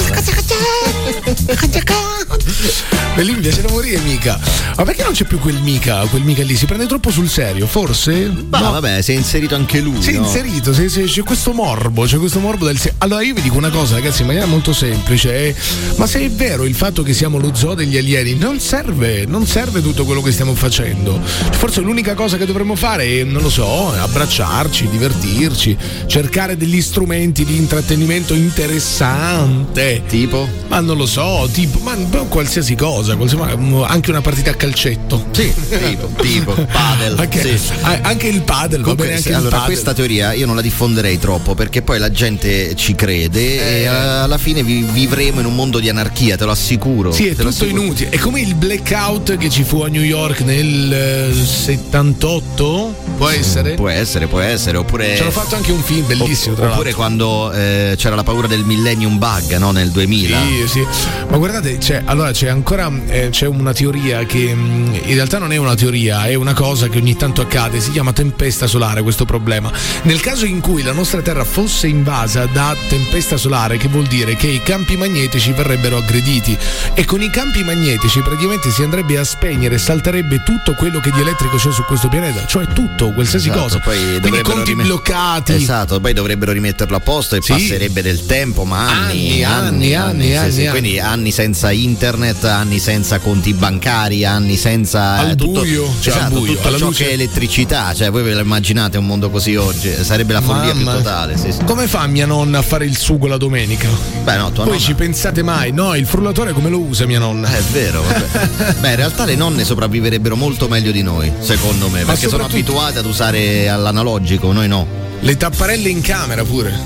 C: Bellissimo, mi piace da morire, mica. Ma perché non c'è più quel mica, quel mica lì? Si prende troppo sul serio, forse?
D: Ma vabbè, si è inserito anche lui.
C: Si è
D: no?
C: inserito, si- si- c'è questo morbo, c'è questo morbo del se- Allora io vi dico una cosa, ragazzi, in maniera molto semplice. eh, Ma se è vero il fatto che siamo lo zoo degli alieni, non serve, non serve tutto quello che stiamo facendo. Forse l'unica cosa che dovremmo fare è, non lo so, abbracciarci, divertirci, cercare degli strumenti di intrattenimento interessante.
D: Tipo?
C: Ma non lo so, tipo, ma qualsiasi cosa, ma anche una partita a calcetto.
D: Sì, tipo, tipo, padel.
C: Anche,
D: sì.
C: anche il padel, va
D: Comunque,
C: bene anche
D: se- allora, questa teoria io non la diffonderei troppo perché poi la gente ci crede
C: Eh.
D: e alla fine vi- vivremo in un mondo di anarchia, te lo assicuro.
C: Sì, è tutto
D: assicuro.
C: inutile. È come il blackout che ci fu a New York nel eh, 78? Può essere?
D: Può essere, può essere. Oppure.
C: Ci hanno fatto anche un film bellissimo, tra
D: Oppure quando eh, c'era la paura del millennium bug, no? Nel 2000.
C: Sì, sì. Ma guardate, c'è, allora c'è ancora eh, c'è una teoria che mh, in realtà non è una teoria, è una cosa che ogni tanto accade, si chiama tempesta solare questo problema. Nel caso in cui la nostra Terra fosse invasa da tempesta solare, che vuol dire che i campi magnetici verrebbero aggrediti e con i campi magnetici praticamente si andrebbe a spegnere, salterebbe tutto quello che di elettrico c'è su questo pianeta, cioè tutto, qualsiasi
D: Esatto,
C: cosa.
D: poi
C: Quindi conti
D: rime-
C: bloccati.
D: Esatto, poi dovrebbero rimetterlo a posto e
C: Sì.
D: passerebbe del tempo, ma anni,
C: Anni, anni,
D: anni,
C: anni,
D: sì,
C: anni,
D: sì,
C: anni.
D: Quindi anni senza internet, anni senza conti bancari, anni senza
C: Al
D: tutto,
C: buio, cioè,
D: esatto,
C: al buio,
D: tutto ciò
C: luce.
D: che è elettricità, cioè voi ve lo immaginate un mondo così oggi? Sarebbe la follia
C: Mamma.
D: più totale, sì, sì.
C: Come fa mia nonna a fare il sugo la domenica?
D: Beh, no, tua
C: Poi
D: nonna-
C: ci pensate mai? No, il frullatore come lo usa mia nonna?
D: Eh, È vero. Beh, in realtà le nonne sopravviverebbero molto meglio di noi, secondo me, perché sono
C: soprattutto-
D: abituate ad usare all'analogico, noi no.
C: Le tapparelle in camera pure.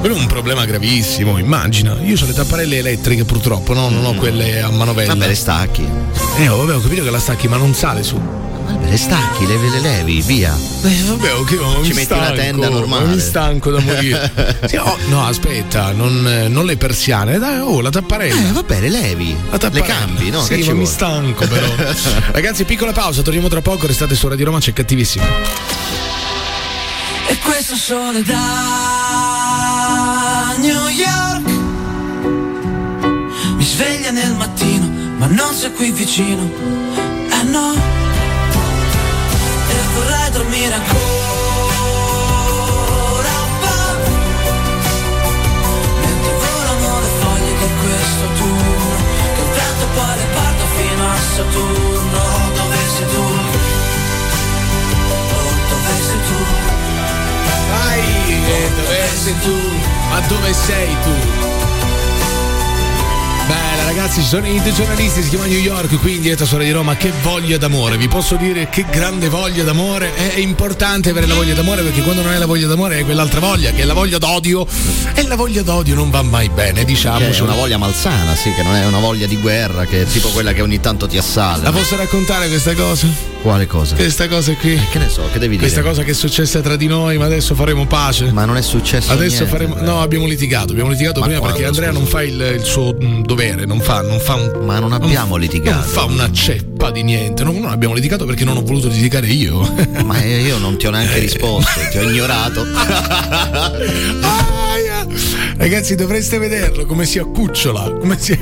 C: Quello è un problema gravissimo, immagina. Io ho le tapparelle elettriche purtroppo, no? Non ho quelle a manovella.
D: Vabbè, le stacchi.
C: Eh, vabbè, ho capito che la stacchi, ma non sale su.
D: Vabbè, le stacchi, le, le levi, via.
C: Eh, vabbè, ok, ma
D: Ci
C: mi
D: metti
C: stanco,
D: una tenda normale.
C: ma Mi stanco da morire. Sì, oh, no, aspetta, non, non le persiane, dai, oh, la tapparella.
D: Eh, vabbè, le levi.
C: La
D: Le
C: tapparella.
D: cambi, no?
C: Sì, ma mi stanco però. Ragazzi, piccola pausa, torniamo tra poco, restate su Radio Roma, c'è cattivissimo.
G: E questo sole da New York. Mi sveglia nel mattino Ma non sei qui vicino. Eh no. E vorrei dormire ancora un po' Mentre volano le foglie di questo autunno Che il vento poi le porta fino a Saturno
C: Eh, dove sei tu? Ma dove sei tu? Bella ragazzi, ci sono i due giornalisti, si chiama New York, qui in diretta su Radio Roma, che voglia d'amore, vi posso dire che grande voglia d'amore, è importante avere la voglia d'amore perché quando non hai la voglia d'amore hai quell'altra voglia, che è la voglia d'odio e la voglia d'odio non va mai bene, diciamo.
D: Che è una voglia malsana, sì, che non è una voglia di guerra, che è tipo quella che ogni tanto ti assale.
C: La posso raccontare questa cosa?
D: Quale cosa?
C: Questa cosa qui?
D: Che ne so, che devi dire?
C: Questa cosa che è successa tra di noi, ma adesso faremo pace.
D: Ma non è successo
C: Adesso
D: niente,
C: faremo.
D: Andrea.
C: No, abbiamo litigato. Abbiamo litigato
D: Ma
C: prima perché
D: quando,
C: Andrea
D: scusa?
C: non fa il, il suo mm, dovere, non fa, non fa un.
D: Ma non abbiamo
C: non-
D: litigato.
C: Non fa una ceppa di niente. Non, non abbiamo litigato perché non ho voluto litigare io.
D: Ma eh, io non ti ho neanche risposto, ti ho ignorato.
C: Ragazzi, dovreste vederlo come si accucciola. Come si.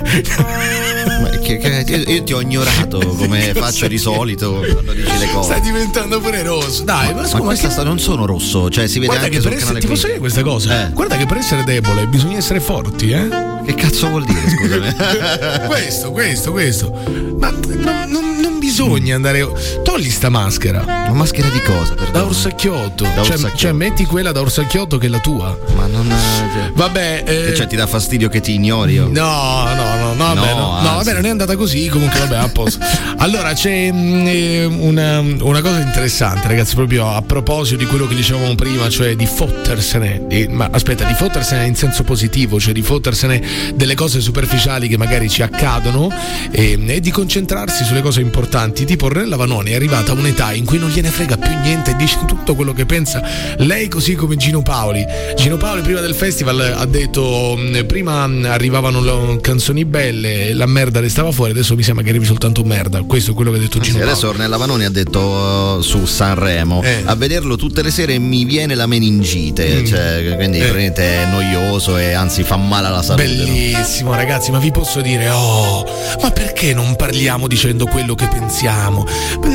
D: Ma che- che- io, ti ho ignorato come faccio di solito quando dici le cose.
C: Stai diventando pure rosso. Dai, ma,
D: Ma
C: scusa,
D: questa
C: che-
D: sta- non sono rosso, cioè si vede
C: Guarda
D: anche
C: che
D: sul
C: per essere, ti posso dire questa cosa?
D: Eh.
C: Guarda che per essere debole bisogna essere forti, eh?
D: Che cazzo vuol dire, scusami?
C: questo, questo, questo. Ma non, non- non bisogna andare. Togli sta maschera.
D: Ma maschera di cosa?
C: Da
D: Perdono?
C: orsacchiotto.
D: Da
C: Cioè,
D: orsacchiotto.
C: cioè, metti quella da orsacchiotto che è la tua.
D: Ma non. cioè-
C: Vabbè. eh,
D: Cioè ti dà fastidio che ti ignori io?
C: No, no, no, no, vabbè,
D: No,
C: no, no,
D: anzi.
C: vabbè, non è andata così, comunque vabbè, a posto. Allora c'è mm, eh, una, una cosa interessante, ragazzi, proprio a proposito di quello che dicevamo prima, cioè di fottersene, di- ma aspetta, di fottersene in senso positivo, cioè di fottersene delle cose superficiali che magari ci accadono e, e di concentrarsi sulle cose importanti. Tipo Ornella Vanoni è arrivata a un'età in cui non gliene frega più niente e dice tutto quello che pensa. Lei così come Gino Paoli. Gino Paoli prima del festival ha detto mm, prima mm, arrivavano canzoni belle, la merda restava fuori, adesso mi sembra che arrivi soltanto merda. Questo è quello che ha detto
D: Sì,
C: Gino
D: adesso
C: Paoli.
D: Ornella Vanoni ha detto uh, su Sanremo
C: Eh.
D: a vederlo tutte le sere mi viene la meningite
C: Mm.
D: cioè, quindi
C: Eh.
D: è noioso e anzi fa male alla salute no?
C: Bellissimo ragazzi, ma vi posso dire, oh, ma perché non parliamo dicendo quello che pensiamo?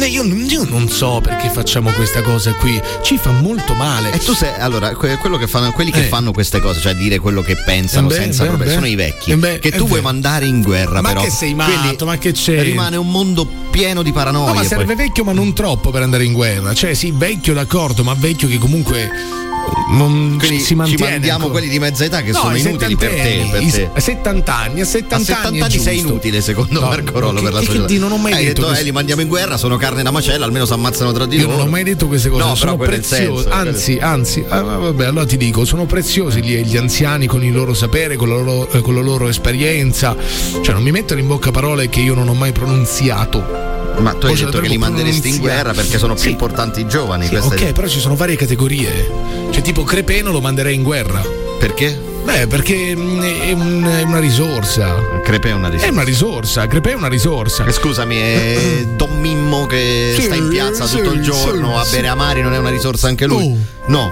C: Io, io non so perché facciamo questa cosa qui, ci fa molto male.
D: e tu sei allora que- quello che fanno, quelli che
C: Eh.
D: fanno queste cose cioè dire quello che pensano
C: Eh beh,
D: senza
C: beh,
D: problemi
C: beh.
D: sono i vecchi
C: Eh
D: che
C: è
D: tu vuoi mandare in guerra
C: Ma
D: però
C: che sei
D: Quindi
C: matto, ma che c'è?
D: rimane un mondo pieno di paranoia
C: No, ma
D: poi.
C: serve vecchio, ma non troppo per andare in guerra. Cioè, sì, vecchio d'accordo, ma vecchio che comunque non
D: Quindi
C: mantiene.
D: ci mandiamo
C: ancora.
D: quelli di mezza età che
C: No,
D: sono inutili per te, per te.
C: se- 70 anni, a 70,
D: a 70
C: anni,
D: anni, sei inutile secondo
C: No,
D: Marco Rollo
C: che-
D: per la società.
C: che non ho mai
D: Hai
C: detto
D: detto eh, li mandiamo in guerra sono carne da macello almeno si ammazzano tra di
C: Io
D: loro
C: non ho mai detto queste cose,
D: No,
C: sono
D: senso,
C: anzi, anzi, ah, vabbè, allora ti dico, sono preziosi gli, gli anziani con il loro sapere, con la loro, eh, con la loro esperienza, cioè non mi mettono in bocca parole che io non ho mai pronunziato.
D: Ma tu hai
C: Poi
D: detto che li manderesti in guerra perché sono più
C: Sì.
D: importanti i giovani.
C: Sì,
D: questa è-
C: ok, però ci sono varie categorie. Cioè, tipo Crepeno lo manderei in guerra.
D: Perché?
C: Beh, perché mm, è, un- è una risorsa.
D: Crepe è una
C: È
D: risorsa.
C: una risorsa, Crepe è una risorsa.
D: Eh, Scusami, è Don Mimmo che
C: Sì,
D: sta in piazza tutto il giorno a bere amari, non è una risorsa anche lui?
C: Oh,
D: No.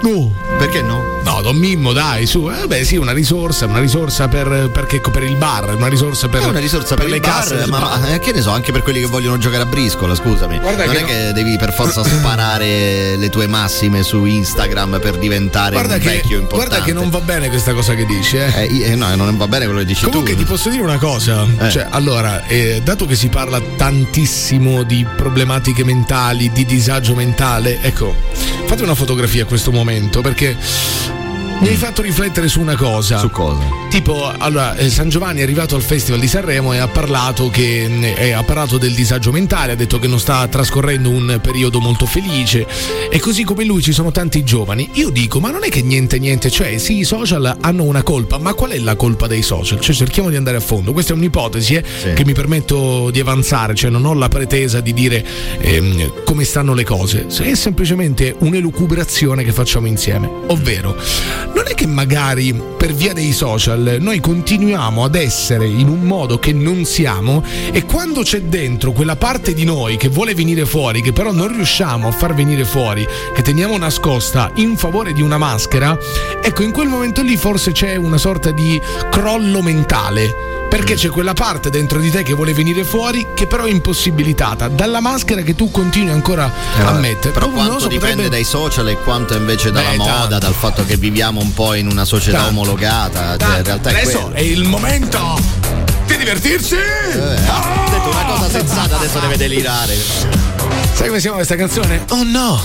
D: Perché no?
C: No, Don Mimmo, dai, su. Eh, beh, sì, una risorsa, una risorsa per, perché, per il bar, una risorsa per,
D: una risorsa per,
C: le
D: il
C: casse.
D: bar,
C: del
D: ma, ma, eh, che ne so, anche per quelli che vogliono giocare a briscola, scusami.
C: Guarda
D: non
C: che
D: è
C: no-
D: che devi per forza sparare le tue massime su Instagram per diventare
C: Guarda
D: un
C: che,
D: vecchio importante.
C: guarda che non va bene questa cosa che dici, eh.
D: Eh, io- no, non va bene quello che dici
C: Comunque
D: tu.
C: ti posso dire una cosa,
D: Eh.
C: cioè allora, eh, dato che si parla tantissimo di problematiche mentali, di disagio mentale, ecco, fate una fotografia a questo momento perché mi hai fatto riflettere su una cosa.
D: Su cosa?
C: Tipo, allora, eh, San Giovanni è arrivato al Festival di Sanremo e ha parlato, che, mh, eh, ha parlato del disagio mentale, ha detto che non sta trascorrendo un periodo molto felice e così come lui ci sono tanti giovani. Io dico, ma non è che niente niente, cioè sì, i social hanno una colpa, ma qual è la colpa dei social? Cioè cerchiamo di andare a fondo, questa è un'ipotesi eh,
D: Sì.
C: che mi permetto di avanzare, cioè non ho la pretesa di dire ehm, come stanno le cose, è semplicemente un'elucubrazione che facciamo insieme, ovvero non è che magari per via dei social noi continuiamo ad essere in un modo che non siamo e quando c'è dentro quella parte di noi che vuole venire fuori, che però non riusciamo a far venire fuori, che teniamo nascosta in favore di una maschera, ecco in quel momento lì forse c'è una sorta di crollo mentale. Perché c'è quella parte dentro di te che vuole venire fuori, che però è impossibilitata dalla maschera che tu continui ancora
D: Eh,
C: a mettere.
D: Però quanto
C: so,
D: dipende
C: potrebbe-
D: dai social e quanto invece dalla
C: Beh,
D: moda,
C: tanto.
D: dal fatto che viviamo un po' in una società
C: Tanto.
D: omologata. Cioè, in realtà è
C: Adesso
D: quello.
C: è il momento di divertirsi!
D: Eh, ha detto una cosa sensata, adesso deve delirare.
C: Sai come si chiama questa canzone? Oh no!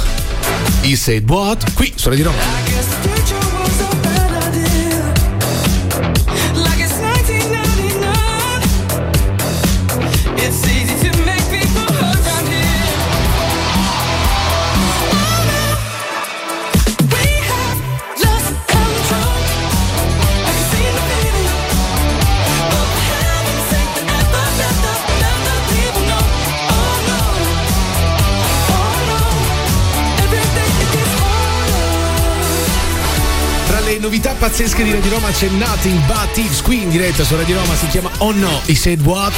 C: He said what? Qui, sulla di Roma. Pazzesche di Radio Roma c'è Nothing But Thieves qui in diretta su Radio Roma si chiama Oh no, He said what?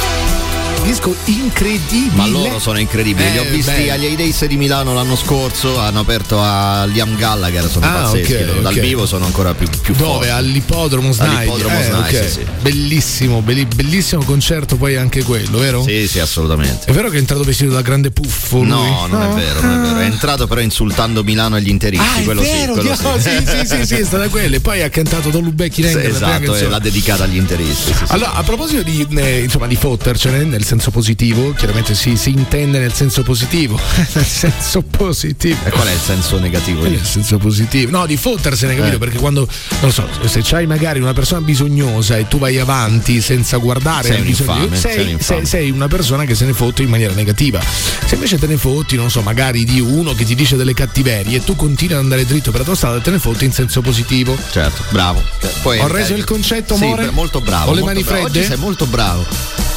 C: Disco incredibile.
D: Ma loro sono incredibili. Li ho
C: Eh,
D: visti
C: beh.
D: agli A-Days di Milano l'anno scorso. Hanno aperto a Liam Gallagher. Sono
C: Ah,
D: pazzeschi.
C: ok,
D: loro. Dal vivo sono ancora più, più
C: Dove?
D: forti.
C: All'ippodromo Snai.
D: All'ippodromo
C: Eh,
D: Snai,
C: ok.
D: sì, sì.
C: Bellissimo, belli- bellissimo concerto poi anche quello, vero?
D: Sì, sì, assolutamente.
C: È vero che è entrato vestito da grande puffo lui?
D: No, non è vero, non è vero. È entrato però insultando Milano e gli interisti.
C: Ah, è
D: quello
C: vero,
D: sì, quello
C: Dio, sì, sì, sì, sì, è stata quella. E poi ha cantato Don Lubecchi
D: Sì,
C: Nenger, la prima
D: esatto, e l'ha dedicata agli interisti. sì, sì.
C: Allora, a proposito di, eh, insomma, di fottercene nel senso positivo, chiaramente si, si intende nel senso positivo. nel senso positivo.
D: E qual è il senso negativo?
C: Eh,
D: di-
C: Nel senso positivo, no, di fottersene, capito?
D: Eh.
C: Perché quando, non so, se c'hai magari una persona bisognosa e tu vai avanti senza guardare
D: Sei
C: bisogno,
D: infame, sei
C: sei, sei- una persona che se ne fotte in maniera negativa. Se invece te ne fotti, non so, magari di uno che ti dice delle cattiverie e tu continui ad andare dritto per la tua strada, te ne fotti in senso positivo.
D: Certo, bravo. Poi,
C: Ho reso
D: eh,
C: il concetto,
D: sì,
C: amore?
D: bra- molto bravo.
C: Ho le mani
D: bravo.
C: fredde?
D: Oggi sei molto bravo.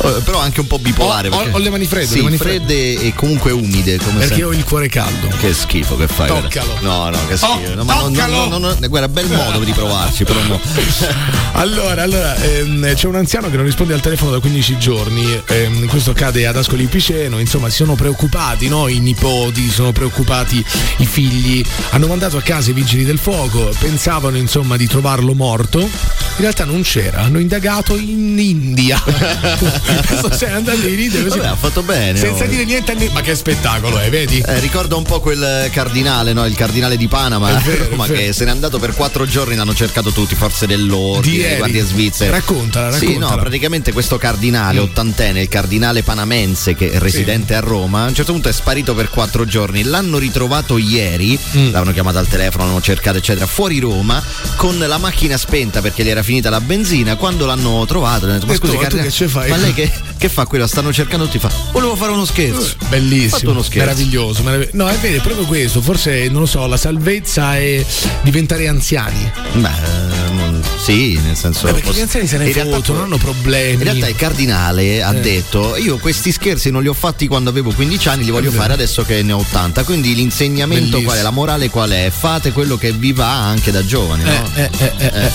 D: Eh, Però anche un po' bipolare.
C: Ho- ho- ho le mani fredde,
D: Sì,
C: le mani
D: fredde e comunque umide. Come
C: Perché
D: sempre.
C: ho il cuore caldo.
D: Che schifo che fai.
C: Toccalo.
D: No, no, che schifo.
C: Oh,
D: No, ma
C: toccalo.
D: non- non- non- guarda, bel modo di provarci, però no.
C: Allora, allora ehm, c'è un anziano che non risponde al telefono da 15 giorni, ehm, questo accade ad Ascoli Piceno, insomma si sono preoccupati no? i nipoti, sono preoccupati i figli, hanno mandato a casa i vigili del fuoco, pensavano insomma di trovarlo morto, in realtà non c'era, hanno indagato in India. Adesso sei andato in India così.
D: Vabbè, ha fatto bene.
C: Senza
D: oh.
C: dire niente a ne- Ma che spettacolo è, vedi?
D: Eh, ricorda un po' quel cardinale, no? Il cardinale di Panama,
C: È vero, è
D: ma
C: vero.
D: che se n'è andato per quattro giorni, l'hanno cercato tutti, forze
C: Di
D: dell'ordine, guardie svizzere.
C: Raccontala,
D: Sì,
C: raccontala.
D: no, praticamente questo cardinale ottantenne, il cardinale panamense che è residente a Roma, a un certo punto è sparito per quattro giorni. L'hanno ritrovato ieri,
C: Mm.
D: l'hanno chiamato al telefono, l'hanno cercato, eccetera, fuori Roma, con la macchina spenta perché gli era finita la benzina. Quando l'hanno trovato, hanno detto: Ma scusi, cardinale,
C: che ci fai?"
D: ma lei che, che fa qui? Stanno cercando tutti. Fa, volevo fare uno scherzo. Fatto
C: Bellissimo,
D: uno scherzo.
C: meraviglioso, meravig- No, è vero, è proprio questo. Forse, non lo so, la salvezza è diventare anziani.
D: Beh, eh, sì, nel senso.
C: Eh, perché gli anziani se ne fottono, non hanno problemi.
D: In realtà il cardinale ha
C: Eh.
D: detto: Io questi scherzi non li ho fatti quando avevo 15 anni, li voglio fare adesso che ne ho 80. Quindi l'insegnamento
C: Bellissimo.
D: qual è? La morale qual è? Fate quello che vi va anche da giovani, no?
C: Eh, eh, eh, eh, eh.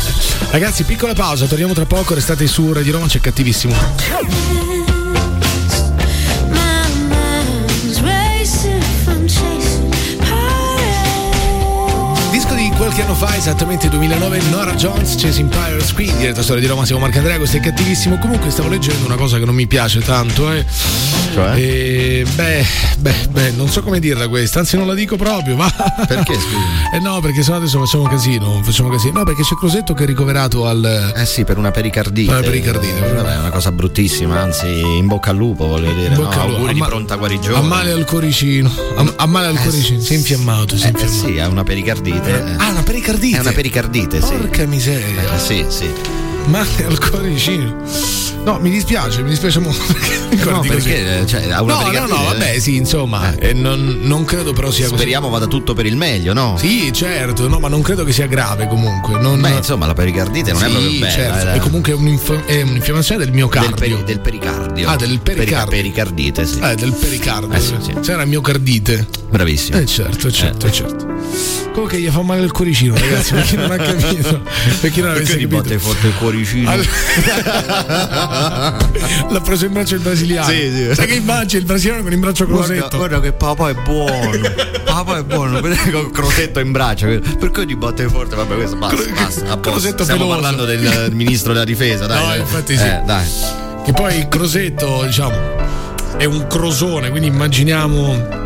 C: Ragazzi, piccola pausa, torniamo tra poco, restate su Radio Roma, c'è cattivissimo. Fa esattamente 2009 Nora Jones, Chasing Pirates qui, in diretta storia di Roma, siamo Marco Andrea, questo è cattivissimo. Comunque stavo leggendo una cosa che non mi piace tanto, eh.
D: Cioè?
C: E, beh, beh, beh, non so come dirla questa, anzi non la dico proprio, va.
D: Perché scusi?
C: Eh no, perché sennò adesso facciamo casino, facciamo casino. No, perché c'è Crosetto che è ricoverato al.
D: Eh sì, per una pericardite.
C: Una pericardite,
D: Eh, vabbè, è una cosa bruttissima, anzi, in bocca al lupo, voglio dire.
C: In bocca
D: no,
C: al lupo.
D: di
C: ma-
D: pronta guarigione.
C: Ha male al coricino. Ha, ha male al
D: Eh,
C: coricino. Si è infiammato, si è
D: Eh,
C: infiammato.
D: sì, ha una pericardite.
C: Ah, una pericardite.
D: È una pericardite, sì.
C: Porca miseria.
D: Eh, sì, sì.
C: Male al coricino. No, mi dispiace, mi dispiace molto. perché
D: No,
C: così.
D: perché cioè, ha una
C: No, no, no, vabbè, sì, insomma, eh, non, non credo però sia così.
D: Speriamo vada tutto per il meglio, no?
C: Sì, certo, no, ma non credo che sia grave comunque. Non...
D: Beh, insomma, la pericardite non è
C: Sì,
D: proprio bella.
C: certo,
D: eh.
C: è comunque un'inf- è un'infiammazione del miocardio.
D: del, peri- del pericardio.
C: Ah, del pericardio.
D: Perica- pericardite, sì.
C: Eh, del pericardio.
D: Eh, sì, sì.
C: C'era miocardite.
D: Bravissimo.
C: Eh certo, certo, certo. Comunque gli fa male il cuoricino, ragazzi, per chi non ha capito. Per chi non avesse
D: Perché gli
C: capito.
D: batte forte il cuoricino?
C: L'ha preso in braccio il brasiliano.
D: Sì, sì.
C: Sai che immagini il brasiliano con in braccio
D: Guarda,
C: Crosetto?
D: guarda che papà è buono. papà è buono. Vedete con Crosetto in braccio. Perché gli batte forte? Vabbè, questo basta.
C: Cro-
D: basta.
C: Crosetto
D: Stiamo
C: peloso.
D: parlando del ministro della difesa, dai.
C: No, infatti sì.
D: Eh, dai.
C: Che poi il Crosetto, diciamo, è un crosone, quindi immaginiamo.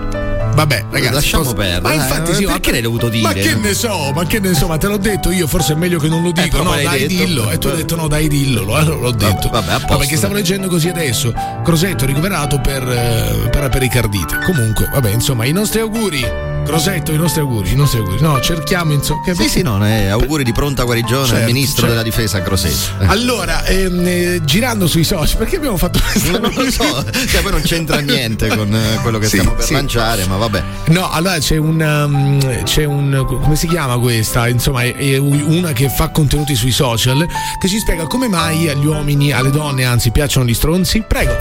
C: Vabbè, ragazzi,
D: Lasciamo
C: posso-
D: perdere,
C: Ma infatti sì,
D: perché l'hai dovuto dire?
C: Ma che ne so, ma che ne so, ma te l'ho detto io, forse è meglio che non lo dico.
D: però
C: no, dai,
D: detto.
C: dillo. E tu hai detto no, dai, dillo. Allora l'ho detto.
D: vabbè, a
C: No, perché stavo leggendo così adesso. Crosetto ricoverato per, eh, per la pericardite. Comunque, vabbè, insomma, i nostri auguri. Crosetto, i nostri auguri, i nostri auguri. No, cerchiamo, insomma. Che
D: Sì, sì, no, eh, auguri di pronta guarigione al
C: Certo,
D: ministro
C: certo.
D: della difesa Crosetto. Eh.
C: Allora, ehm, eh, girando sui social, perché abbiamo fatto questa
D: Non lo so, cioè poi non c'entra niente con eh, quello che
C: Sì,
D: stiamo per
C: sì.
D: lanciare, ma vabbè.
C: No, allora c'è un, um, c'è un. come si chiama questa? Insomma, è, è una che fa contenuti sui social che ci spiega come mai agli uomini, alle donne, anzi, piacciono gli stronzi. Prego.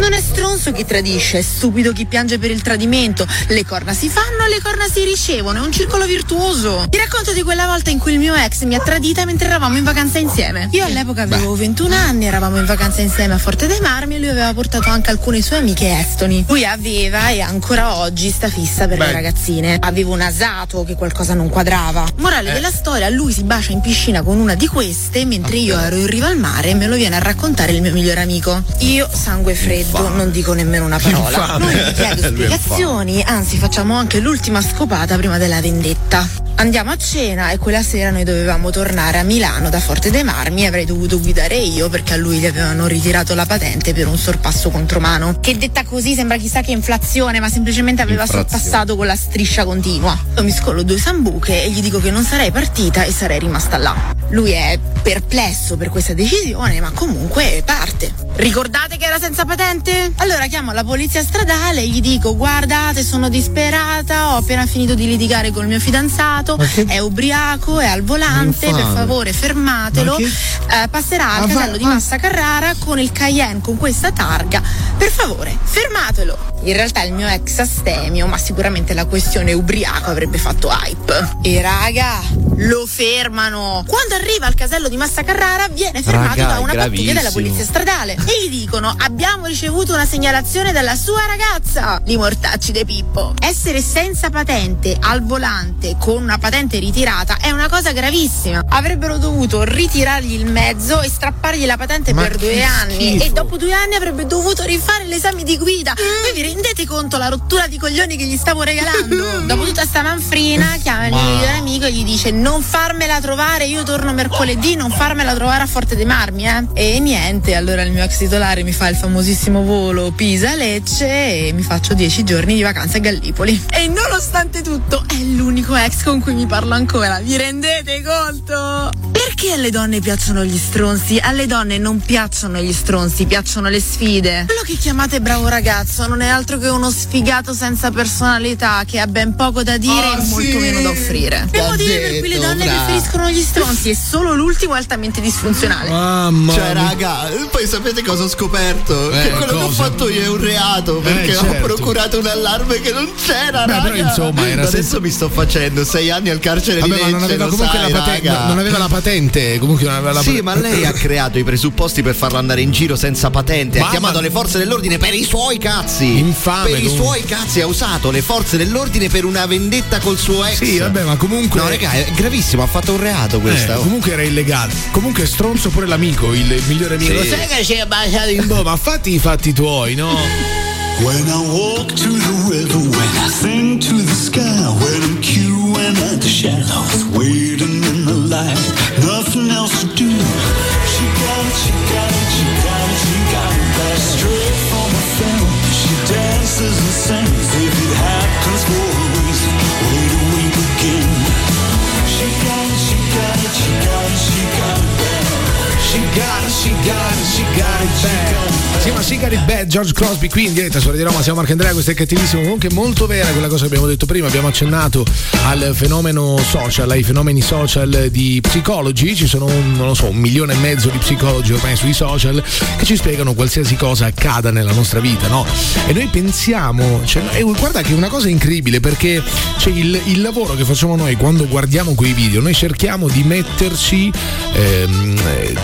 J: Non è stronzo chi tradisce, è stupido chi piange per il tradimento. Le corna si fanno, le corna si ricevono, è un circolo virtuoso. Ti racconto di quella volta in cui il mio ex mi ha tradita mentre eravamo in vacanza insieme. Io all'epoca avevo 21 anni, eravamo in vacanza insieme a Forte dei Marmi e lui aveva portato anche alcune sue amiche estoni. Lui aveva e ancora oggi sta fissa per le ragazzine. Avevo nasato che qualcosa non quadrava. Morale della storia, lui si bacia in piscina con una di queste mentre io ero in riva al mare e me lo viene a raccontare il mio migliore amico. Io, sangue freddo, non dico nemmeno una parola.
G: Infame.
J: Non gli chiedo spiegazioni, anzi facciamo anche l'ultima scopata prima della vendetta. Andiamo a cena e quella sera noi dovevamo tornare a Milano da Forte dei Marmi e avrei dovuto guidare io perché a lui gli avevano ritirato la patente per un sorpasso contromano. Che detta così sembra chissà che inflazione, ma semplicemente aveva
G: Infrazione.
J: sorpassato con la striscia continua. Io mi scollo due sambuche e gli dico che non sarei partita e sarei rimasta là. Lui è perplesso per questa decisione, ma comunque parte. Ricordate che era senza patente? Allora chiamo la polizia stradale e gli dico: Guardate, sono disperata, ho appena finito di litigare col mio fidanzato, è ubriaco, è al volante, per favore fermatelo.
G: Ma che-
J: Eh, passerà al
G: va-
J: casello di Massa Carrara con il Cayenne con questa targa. Per favore, fermatelo. In realtà il mio ex astemio, ma sicuramente la questione ubriaco avrebbe fatto hype. E raga, lo fermano. Quando arriva al casello di Massa Carrara viene fermato
G: Raga,
J: da una pattuglia della polizia stradale e gli dicono abbiamo ricevuto una segnalazione dalla sua ragazza li mortacci de Pippo essere senza patente al volante con una patente ritirata è una cosa gravissima. Avrebbero dovuto ritirargli il mezzo e strappargli la patente
G: Ma
J: per due anni.
G: schifo.
J: e dopo due anni avrebbe dovuto rifare l'esame di guida. Voi vi rendete conto la rottura di coglioni che gli stavo regalando? Dopo tutta sta manfrina chiama il mio
G: Ma-
J: migliore amico e gli dice non farmela trovare io torno mercoledì non farmela trovare a Forte dei Marmi eh. E niente allora il mio ex titolare mi fa il famosissimo volo Pisa-Lecce e mi faccio dieci giorni di vacanza a Gallipoli. E nonostante tutto è l'unico ex con cui mi parlo ancora vi rendete conto? perché alle donne piacciono gli stronzi? alle donne non piacciono gli stronzi piacciono le sfide quello che chiamate bravo ragazzo non è altro che uno sfigato senza personalità che ha ben poco da dire
G: Ah,
J: e molto
G: sì?
J: meno da offrire il motivo per cui le donne
D: bravo.
J: preferiscono gli stronzi e solo l'ultimo è altamente disfunzionale
C: Mamma
D: Cioè, raga, poi sapete cosa ho scoperto?
C: Eh,
D: che quello che ho
C: cosa?
D: fatto io è un reato perché ho
C: certo.
D: procurato un allarme che non c'era,
C: Beh,
D: raga.
C: però, insomma, era
D: Adesso
C: senza-
D: mi sto facendo sei anni al carcere
C: Vabbè,
D: di Lecce,
C: non aveva comunque
D: sai,
C: la patente, non aveva la patente patente. Comunque una, la-
D: Sì, ma lei ha creato i presupposti per farlo andare in giro senza patente.
C: Mamma
D: ha chiamato le forze dell'ordine per i suoi cazzi.
C: Infame,
D: Per i
C: comunque.
D: suoi cazzi. Ha usato le forze dell'ordine per una vendetta col suo ex.
C: Sì, vabbè, ma comunque.
D: No, raga, è gravissimo. Ha fatto un reato questa.
C: Eh, comunque era illegale. Comunque è stronzo pure l'amico, il migliore amico.
D: Sì.
C: Lo sai che ci hai baciato in bocca? Ma fatti i fatti tuoi, no?
G: When I walk to the river, when I sing to the sky, when I'm queuing at the shallows, waiting in the light, nothing else to do. She got it, she got it, she got it, she got it back straight from a film. She dances and sings
C: Sì, ma She Bad, George Crosby qui in diretta su Radio Roma, siamo Marco Andrea, questo è cattivissimo, comunque molto vera quella cosa che abbiamo detto prima, abbiamo accennato al fenomeno social, ai fenomeni social di psicologi, ci sono un, so, un milione e mezzo di psicologi ormai sui social che ci spiegano qualsiasi cosa accada nella nostra vita, no? E noi pensiamo, cioè, e guarda che è una cosa incredibile perché cioè, il, il lavoro che facciamo noi quando guardiamo quei video, noi cerchiamo di metterci ehm, eh,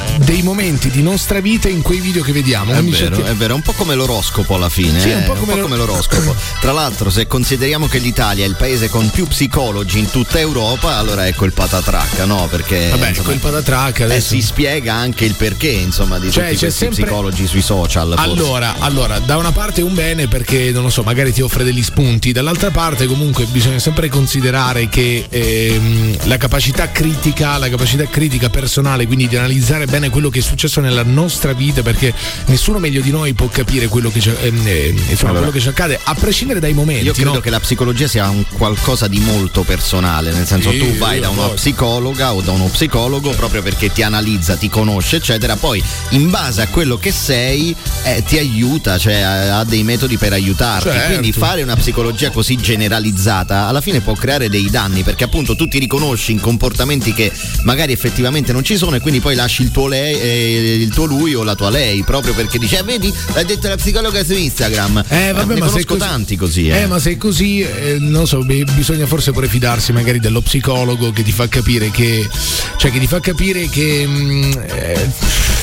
C: dei momenti di nostra vita in quei video che vediamo.
D: È
C: Quindi
D: vero,
C: cerchiamo-
D: è vero, è un po' come l'oroscopo alla fine.
C: Sì,
D: eh,
C: un po' come lo-
D: l'oroscopo. Tra l'altro, se consideriamo che l'Italia è il paese con più psicologi in tutta Europa, allora ecco il patatracca, no? Perché
C: Vabbè,
D: insomma,
C: quel patatracca
D: eh,
C: adesso.
D: si spiega anche il perché, insomma, di
C: Cioè,
D: tutti
C: c'è
D: questi
C: sempre-
D: psicologi sui social.
C: Allora, allora, da una parte un bene perché non lo so, magari ti offre degli spunti, dall'altra parte comunque bisogna sempre considerare che ehm, la capacità critica, la capacità critica personale, quindi di analizzare bene quello che è successo nella nostra vita, perché nessuno meglio di noi può capire quello che ci, ehm, eh, insomma,
D: Allora,
C: quello che ci accade, a prescindere dai momenti.
D: Io credo
C: no?
D: che la psicologia sia un qualcosa di molto personale, nel senso
C: Sì,
D: tu vai da una
C: voglio.
D: psicologa o da uno psicologo proprio perché ti analizza, ti conosce, eccetera, poi in base a quello che sei eh, ti aiuta, cioè ha ha dei metodi per aiutarti.
C: Certo.
D: Quindi fare una psicologia così generalizzata alla fine può creare dei danni perché appunto tu ti riconosci in comportamenti che magari effettivamente non ci sono e quindi poi lasci il tuo, lei, eh, il tuo lui o la tua lei proprio perché dice "Eh, vedi l'ha detto la psicologa su Instagram.
C: Eh, vabbè,
D: ne
C: ma
D: conosco
C: così-
D: tanti così. Eh.
C: Eh, ma se è così, eh, non so, bisogna forse pure fidarsi magari dello psicologo che ti fa capire che. cioè che ti fa capire che. mm, eh,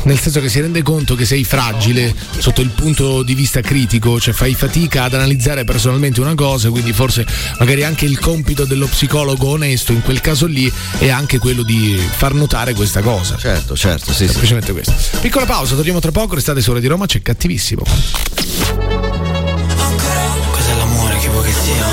C: nel senso che si rende conto che sei fragile sotto il punto di vista critico, cioè fai fatica ad analizzare personalmente una cosa, quindi forse magari anche il compito dello psicologo onesto in quel caso lì è anche quello di far notare questa cosa.
D: Certo, certo, sì, sì.
C: Semplicemente questo. Piccola pausa, torniamo tra poco, restate su Radio Roma, c'è cattivissimo.
K: Cos'è l'amore che vuoi che sia?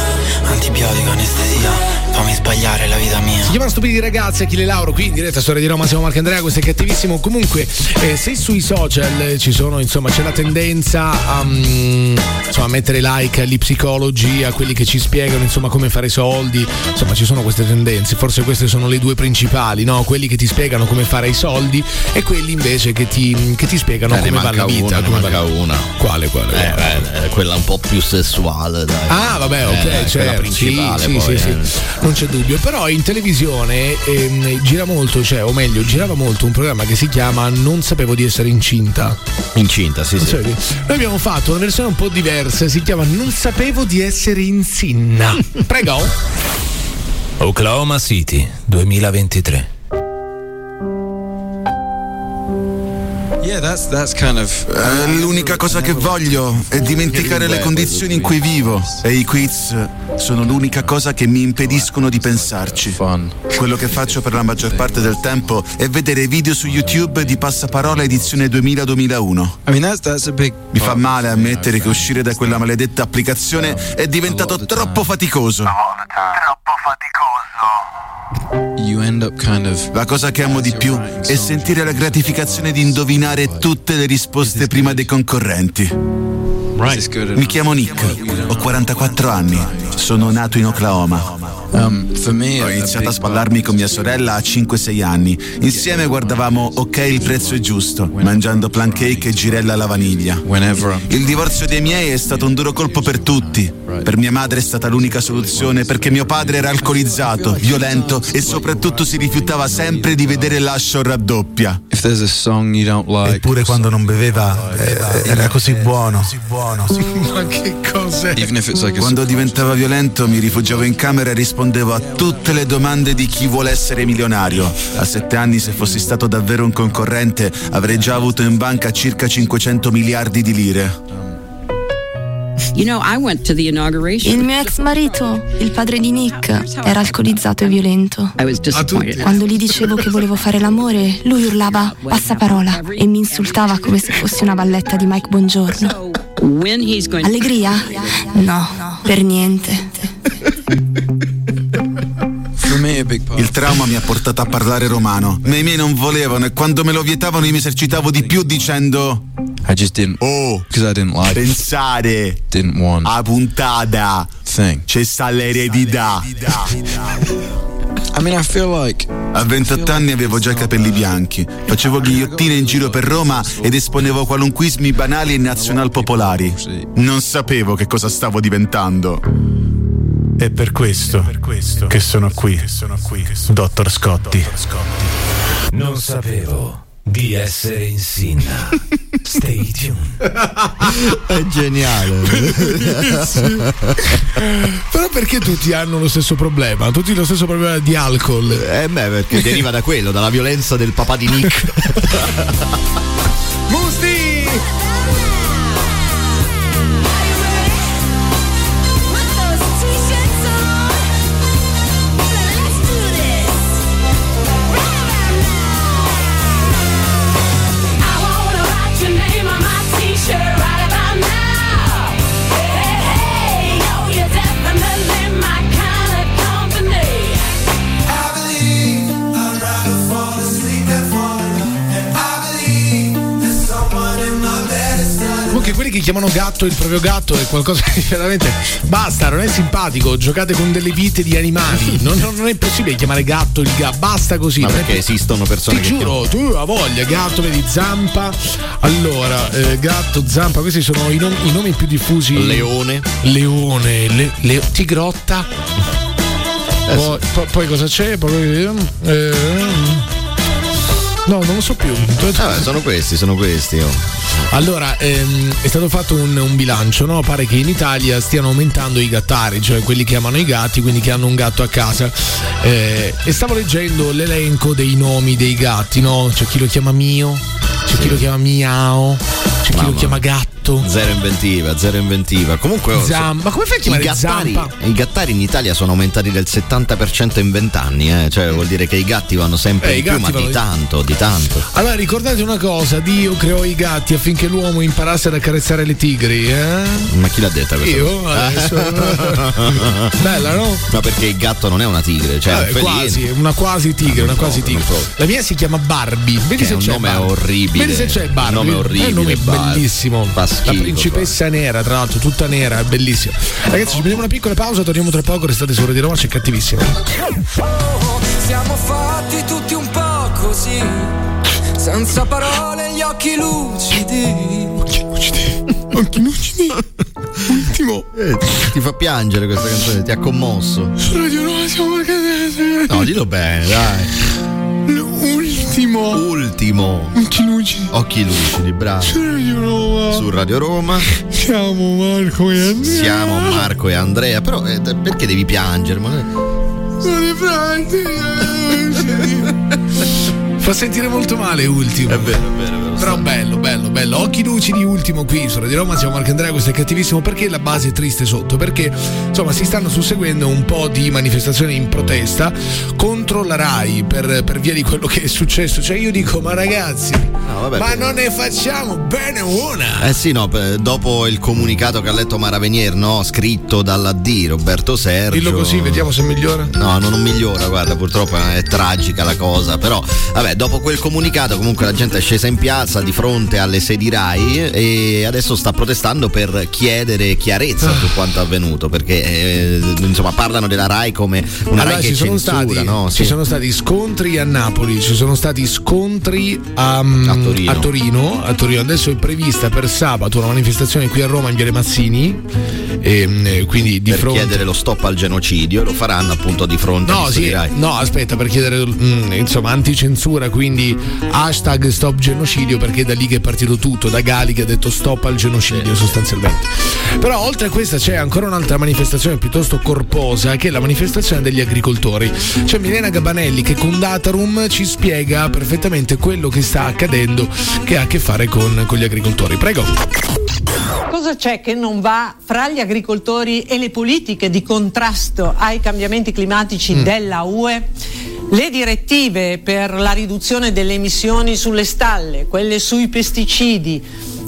K: Antibiotico, anestesia, fammi sbagliare la vita mia.
C: Si chiamano Stupidi ragazzi, Achille Lauro, qui in diretta Storia di Roma, siamo Marco Andrea, questo è cattivissimo. Comunque, eh, se sui social ci sono, insomma, c'è la tendenza a mm, insomma, mettere like agli psicologi, a quelli che ci spiegano insomma come fare soldi, insomma ci sono queste tendenze, forse queste sono le due principali, no? Quelli che ti spiegano come fare i soldi e quelli invece che ti, che ti spiegano
D: Eh,
C: come va la vita.
D: una,
C: come
D: manca
C: va-
D: una.
C: Quale, quale?
D: Eh, beh, eh, quella un po' più sessuale, dai.
C: Ah, vabbè, ok,
D: Eh,
C: certo.
D: principale
C: sì,
D: poi,
C: sì, sì,
D: eh.
C: sì. Non c'è dubbio. Però in televisione ehm, gira molto, cioè, o meglio, girava molto un programma che si chiama Non sapevo di essere incinta.
D: Incinta, sì, sì.
C: Noi abbiamo fatto una versione un po' diversa, si chiama Non sapevo di essere insinna. Prego.
L: Oklahoma City 2023.
M: L'unica cosa che voglio è dimenticare le condizioni in cui vivo e i quiz sono l'unica cosa che mi impediscono di pensarci. Quello che faccio per la maggior parte del tempo è vedere video su YouTube di Passaparola edizione 2000-2001.
N: I mean, that's that's a big.
M: Mi fa male ammettere che uscire da quella maledetta applicazione è diventato troppo faticoso.
N: Kind of.
M: La cosa che amo di più è sentire la gratificazione di indovinare tutte le risposte prima dei concorrenti. Mi chiamo Nick, ho 44 anni, sono nato in Oklahoma.
N: Um, for me,
M: Ho iniziato a sballarmi con mia sorella a 5-6 anni. Insieme guardavamo Ok il prezzo è giusto, mangiando pancake e girella alla vaniglia. Il divorzio dei miei è stato un duro colpo per tutti. Per mia madre è stata l'unica soluzione perché mio padre era alcolizzato, violento e soprattutto si rifiutava sempre di vedere l'ascio raddoppia. Eppure quando non beveva eh, era così buono.
C: Ma che cos'è?
M: Quando diventava violento mi rifugiavo in camera e rispondevo a tutte le domande di chi vuole essere milionario. A sette anni, se fossi stato davvero un concorrente, avrei già avuto in banca circa 500 miliardi di lire.
O: Il mio ex marito, il padre di Nick, era alcolizzato e violento. Quando gli dicevo che volevo fare l'amore, lui urlava passaparola e mi insultava come se fossi una balletta di Mike Bongiorno. Allegria? No, per niente.
M: Il trauma mi ha portato a parlare romano, ma i miei non volevano e quando me lo vietavano io mi esercitavo di più dicendo
N: I just didn't.
M: Oh,
N: because I didn't like.
M: pensare
N: Didn't want.
M: a puntata
N: thing.
M: c'è sta l'eredità. A 28 anni avevo già i capelli bianchi, facevo ghigliottine in giro per Roma ed esponevo qualunquismi banali e nazionalpopolari. Non sapevo che cosa stavo diventando. È per questo, che sono qui, dottor Scotti.
L: Non sapevo di essere in sinna. Stay tuned.
D: È geniale.
C: Però perché tutti hanno lo stesso problema? Tutti lo stesso problema di alcol.
D: Eh beh, perché deriva da quello, dalla violenza del papà di Nick.
C: Musti! Quelli che chiamano gatto il proprio gatto è qualcosa di veramente basta, non è simpatico, giocate con delle vite di animali, non, non- è possibile chiamare gatto il gatto, basta così.
D: Ma
C: è
D: perché
C: po-
D: esistono persone
C: Ti
D: che
C: giuro, tu hai voglia, gatto, vedi, zampa. Allora, eh, gatto, zampa, questi sono i, nom- i nomi più diffusi.
D: Leone.
C: Leone, le- le- tigrotta. Poi, poi- poi cosa c'è? Poi, eh, no, non lo so più.
D: Vabbè, sono questi, sono questi. oh.
C: Allora, ehm, è stato fatto un, un bilancio, no? Pare che in Italia stiano aumentando i gattari, cioè quelli che amano i gatti, quindi che hanno un gatto a casa. Eh, e stavo leggendo l'elenco dei nomi dei gatti, no? C'è chi lo chiama mio, c'è chi lo chiama miao, chi lo
D: Mamma.
C: chiama gatto.
D: Zero inventiva, zero inventiva. Comunque, oh,
C: Zam- ma come fai a
D: i
C: chiamare
D: gattari,
C: zampa?
D: I gattari in Italia sono aumentati del 70% in 20 anni, eh? cioè vuol dire che i gatti vanno sempre
C: Eh,
D: di
C: i
D: più, ma di tanto, di tanto.
C: Allora ricordate una cosa, Dio creò i gatti affinché l'uomo imparasse ad accarezzare le tigri, eh?
D: Ma chi l'ha detta questa
C: Io
D: cosa?
C: adesso. Bella, no?
D: Ma perché il gatto non è una tigre, cioè
C: Vabbè,
D: un felino.
C: quasi, una quasi tigre, una quasi tigre. La mia si chiama Barbie. Vedi
D: Che
C: se
D: è un
C: c'è
D: nome
C: Barbie.
D: orribile.
C: Vedi se c'è Barbie.
D: Un nome orribile,
C: È un nome
D: Barbie.
C: Bellissimo.
D: Fa
C: La
D: schifo,
C: principessa nera, tra l'altro, tutta nera, è bellissima. Ragazzi, ci prendiamo una piccola pausa, torniamo tra poco, restate su Radio Roma, c'è cattivissimo.
G: Siamo fatti tutti un po' così, senza parole, gli occhi lucidi.
C: Occhi lucidi. Occhi lucidi. Ultimo.
D: Eh, ti, ti fa piangere questa canzone, ti ha commosso.
C: Su Radio Roma siamo
D: No, dillo bene, dai.
C: Ultimo.
D: Ultimo.
C: Occhi lucidi.
D: Occhi lucidi, bravo.
C: Su Radio Roma.
D: Su Radio Roma
C: Siamo Marco e Andrea.
D: siamo Marco e Andrea, però eh, perché devi piangere? Ma-
C: Sono i Fa sentire molto male ultimo.
D: È vero, è vero, è vero.
C: Però bello, bello, bello. Occhi lucidi ultimo qui su Radio Roma, siamo Marco Andrea, questo è cattivissimo perché la base è triste sotto? Perché insomma si stanno susseguendo un po' di manifestazioni in protesta contro la RAI per, per via di quello che è successo. Cioè io dico, ma ragazzi,
D: vabbè,
C: ma non ne facciamo bene una.
D: Eh sì, no, dopo il comunicato che ha letto Mara Venier, no? Scritto dall'AD Roberto Sergio.
C: Dillo così, vediamo se migliora.
D: No, non migliora, guarda, purtroppo è tragica la cosa, però vabbè, dopo quel comunicato comunque la gente è scesa in piazza, piazza di fronte alle sedi RAI e adesso sta protestando per chiedere chiarezza su quanto avvenuto perché eh, insomma parlano della RAI come una
C: Allora,
D: RAI che
C: ci, sono
D: censura,
C: stati,
D: no?
C: ci
D: Sì.
C: sono stati scontri a Napoli, ci sono stati scontri a, mm,
D: A Torino.
C: a Torino, a Torino. Adesso è prevista per sabato una manifestazione qui a Roma in Viale Mazzini, ehm, eh, quindi di
D: per
C: fronte
D: chiedere lo stop al genocidio e lo faranno appunto di fronte
C: No, sì, no, aspetta, per chiedere mm, insomma anticensura, quindi hashtag stop genocidio, perché è da lì che è partito tutto, da Gali che ha detto stop al genocidio sostanzialmente. Però oltre a questa c'è ancora un'altra manifestazione piuttosto corposa, che è la manifestazione degli agricoltori. C'è Milena Gabanelli che con Datarum ci spiega perfettamente quello che sta accadendo, che ha a che fare con, con gli agricoltori. Prego.
P: Cosa c'è che non va fra gli agricoltori e le politiche di contrasto ai cambiamenti climatici
C: Mm.
P: della UE? Le direttive per la riduzione delle emissioni sulle stalle, quelle sui pesticidi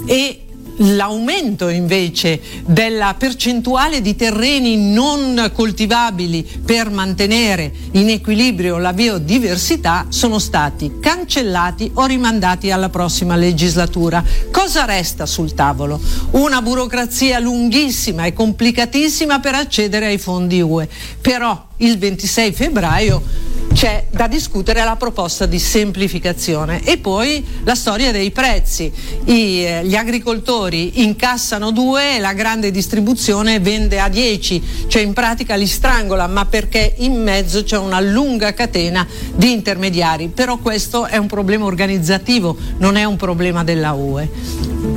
P: e l'aumento invece della percentuale di terreni non coltivabili per mantenere in equilibrio la biodiversità sono stati cancellati o rimandati alla prossima legislatura. Cosa resta sul tavolo? Una burocrazia lunghissima e complicatissima per accedere ai fondi UE. Però il 26 febbraio c'è da discutere la proposta di semplificazione e poi la storia dei prezzi. I, eh, gli agricoltori incassano 2 e la grande distribuzione vende a 10, cioè in pratica li strangola, ma perché in mezzo c'è una lunga catena di intermediari. Però questo è un problema organizzativo, non è un problema della UE.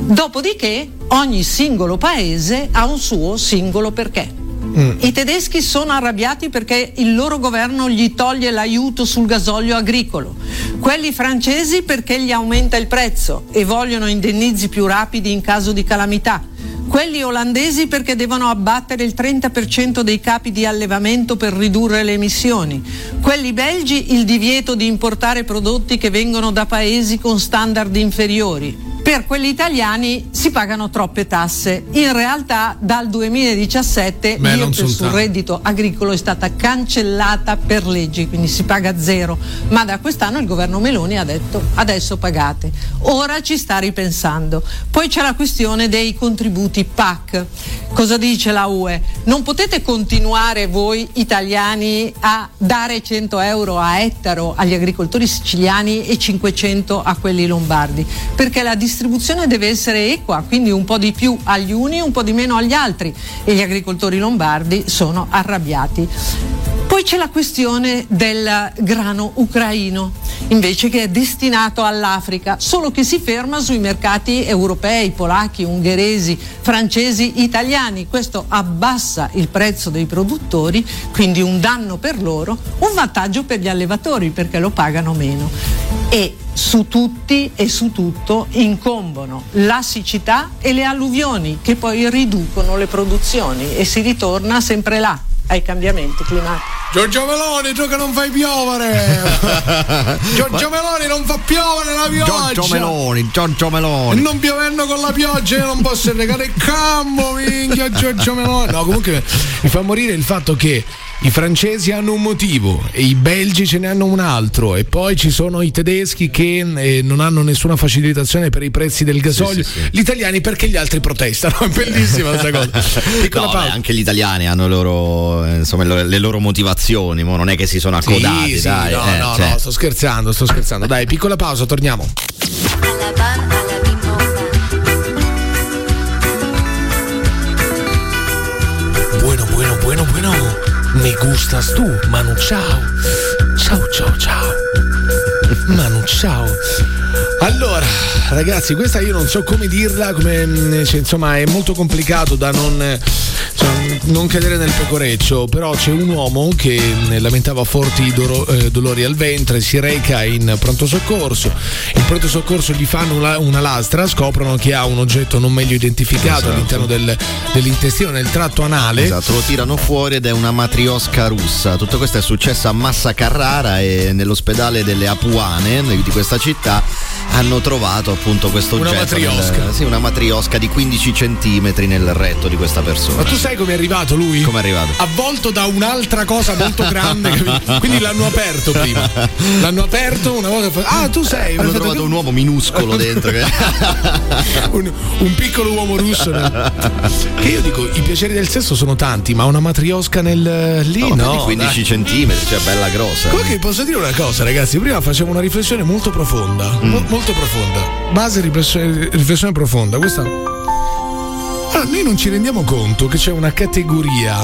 P: Dopodiché ogni singolo paese ha un suo singolo perché. I tedeschi sono arrabbiati perché il loro governo gli toglie l'aiuto sul gasolio agricolo, quelli francesi perché gli aumenta il prezzo e vogliono indennizi più rapidi in caso di calamità, quelli olandesi perché devono abbattere il 30% dei capi di allevamento per ridurre le emissioni, quelli belgi il divieto di importare prodotti che vengono da paesi con standard inferiori. Per quelli italiani si pagano troppe tasse. In realtà dal 2017
C: Beh,
P: l'IRPEF sul reddito agricolo è stata cancellata per legge, quindi si paga zero. Ma da quest'anno il governo Meloni ha detto adesso pagate. Ora ci sta ripensando. Poi c'è la questione dei contributi PAC. Cosa dice la UE? Non potete continuare voi italiani a dare 100 euro a ettaro agli agricoltori siciliani e 500 a quelli lombardi, perché la distribuzione deve essere equa, quindi un po' di più agli uni un po' di meno agli altri e gli agricoltori lombardi sono arrabbiati. Poi c'è la questione del grano ucraino, invece che è destinato all'Africa, solo che si ferma sui mercati europei, polacchi, ungheresi, francesi, italiani. Questo abbassa il prezzo dei produttori, quindi un danno per loro, un vantaggio per gli allevatori perché lo pagano meno. E su tutti e su tutto incombono la siccità e le alluvioni che poi riducono le produzioni e si ritorna sempre là ai cambiamenti climatici.
C: Giorgio Meloni, tu che non fai piovere! Giorgio Meloni non fa piovere la pioggia!
D: Giorgio Meloni, Giorgio Meloni.
C: Non piovendo con la pioggia io non posso regare il campo, minchia Giorgio Meloni. No, comunque mi fa morire il fatto che i francesi hanno un motivo e i belgi ce ne hanno un altro e poi ci sono i tedeschi che eh, non hanno nessuna facilitazione per i prezzi del gasolio,
D: Sì, sì, sì.
C: gli italiani perché gli altri protestano, è bellissima questa cosa. Piccola
D: No, beh, anche gli italiani hanno le loro, eh, insomma, le loro motivazioni, mo non è che si sono accodati,
C: Sì, sì,
D: dai.
C: no,
D: eh,
C: no,
D: cioè.
C: no, sto scherzando, sto scherzando. Dai, piccola pausa, torniamo. gustas tú, Manu Chao. Chao, chao, chao. Manu Chao. Allora, ragazzi, questa io non so come dirla, come, mm, cioè, insomma è molto complicato da non, cioè, non cadere nel pecoreccio, però c'è un uomo che mm, lamentava forti doro- eh, dolori al ventre, si reca in pronto soccorso, in pronto soccorso gli fanno una, una lastra, scoprono che ha un oggetto non meglio identificato
D: Esatto.
C: all'interno del- dell'intestino, nel tratto anale.
D: Esatto, lo tirano fuori ed è una matriosca russa. Tutto questo è successo a Massa Carrara e nell'ospedale delle Apuane di questa città hanno trovato appunto questo
C: Una
D: oggetto.
C: matriosca.
D: nel- sì, una matriosca di 15 centimetri nel retto di questa persona.
C: Ma tu sai come è arrivato lui?
D: Come è arrivato?
C: Avvolto da un'altra cosa molto grande. Quindi l'hanno aperto prima. L'hanno aperto una volta. Ah, tu sei.
D: Hanno trovato un uomo minuscolo dentro. che-
C: un, un piccolo uomo russo. nel- Che io dico, i piaceri del sesso sono tanti, ma una matriosca nel lì
D: No,
C: no.
D: di 15
C: dai.
D: centimetri, cioè bella grossa.
C: Comunque posso dire una cosa, ragazzi. Prima facevo una riflessione molto profonda.
D: Mm.
C: mo- molto profonda. Base riflessione, riflessione profonda. Questa. Allora, noi non ci rendiamo conto che c'è una categoria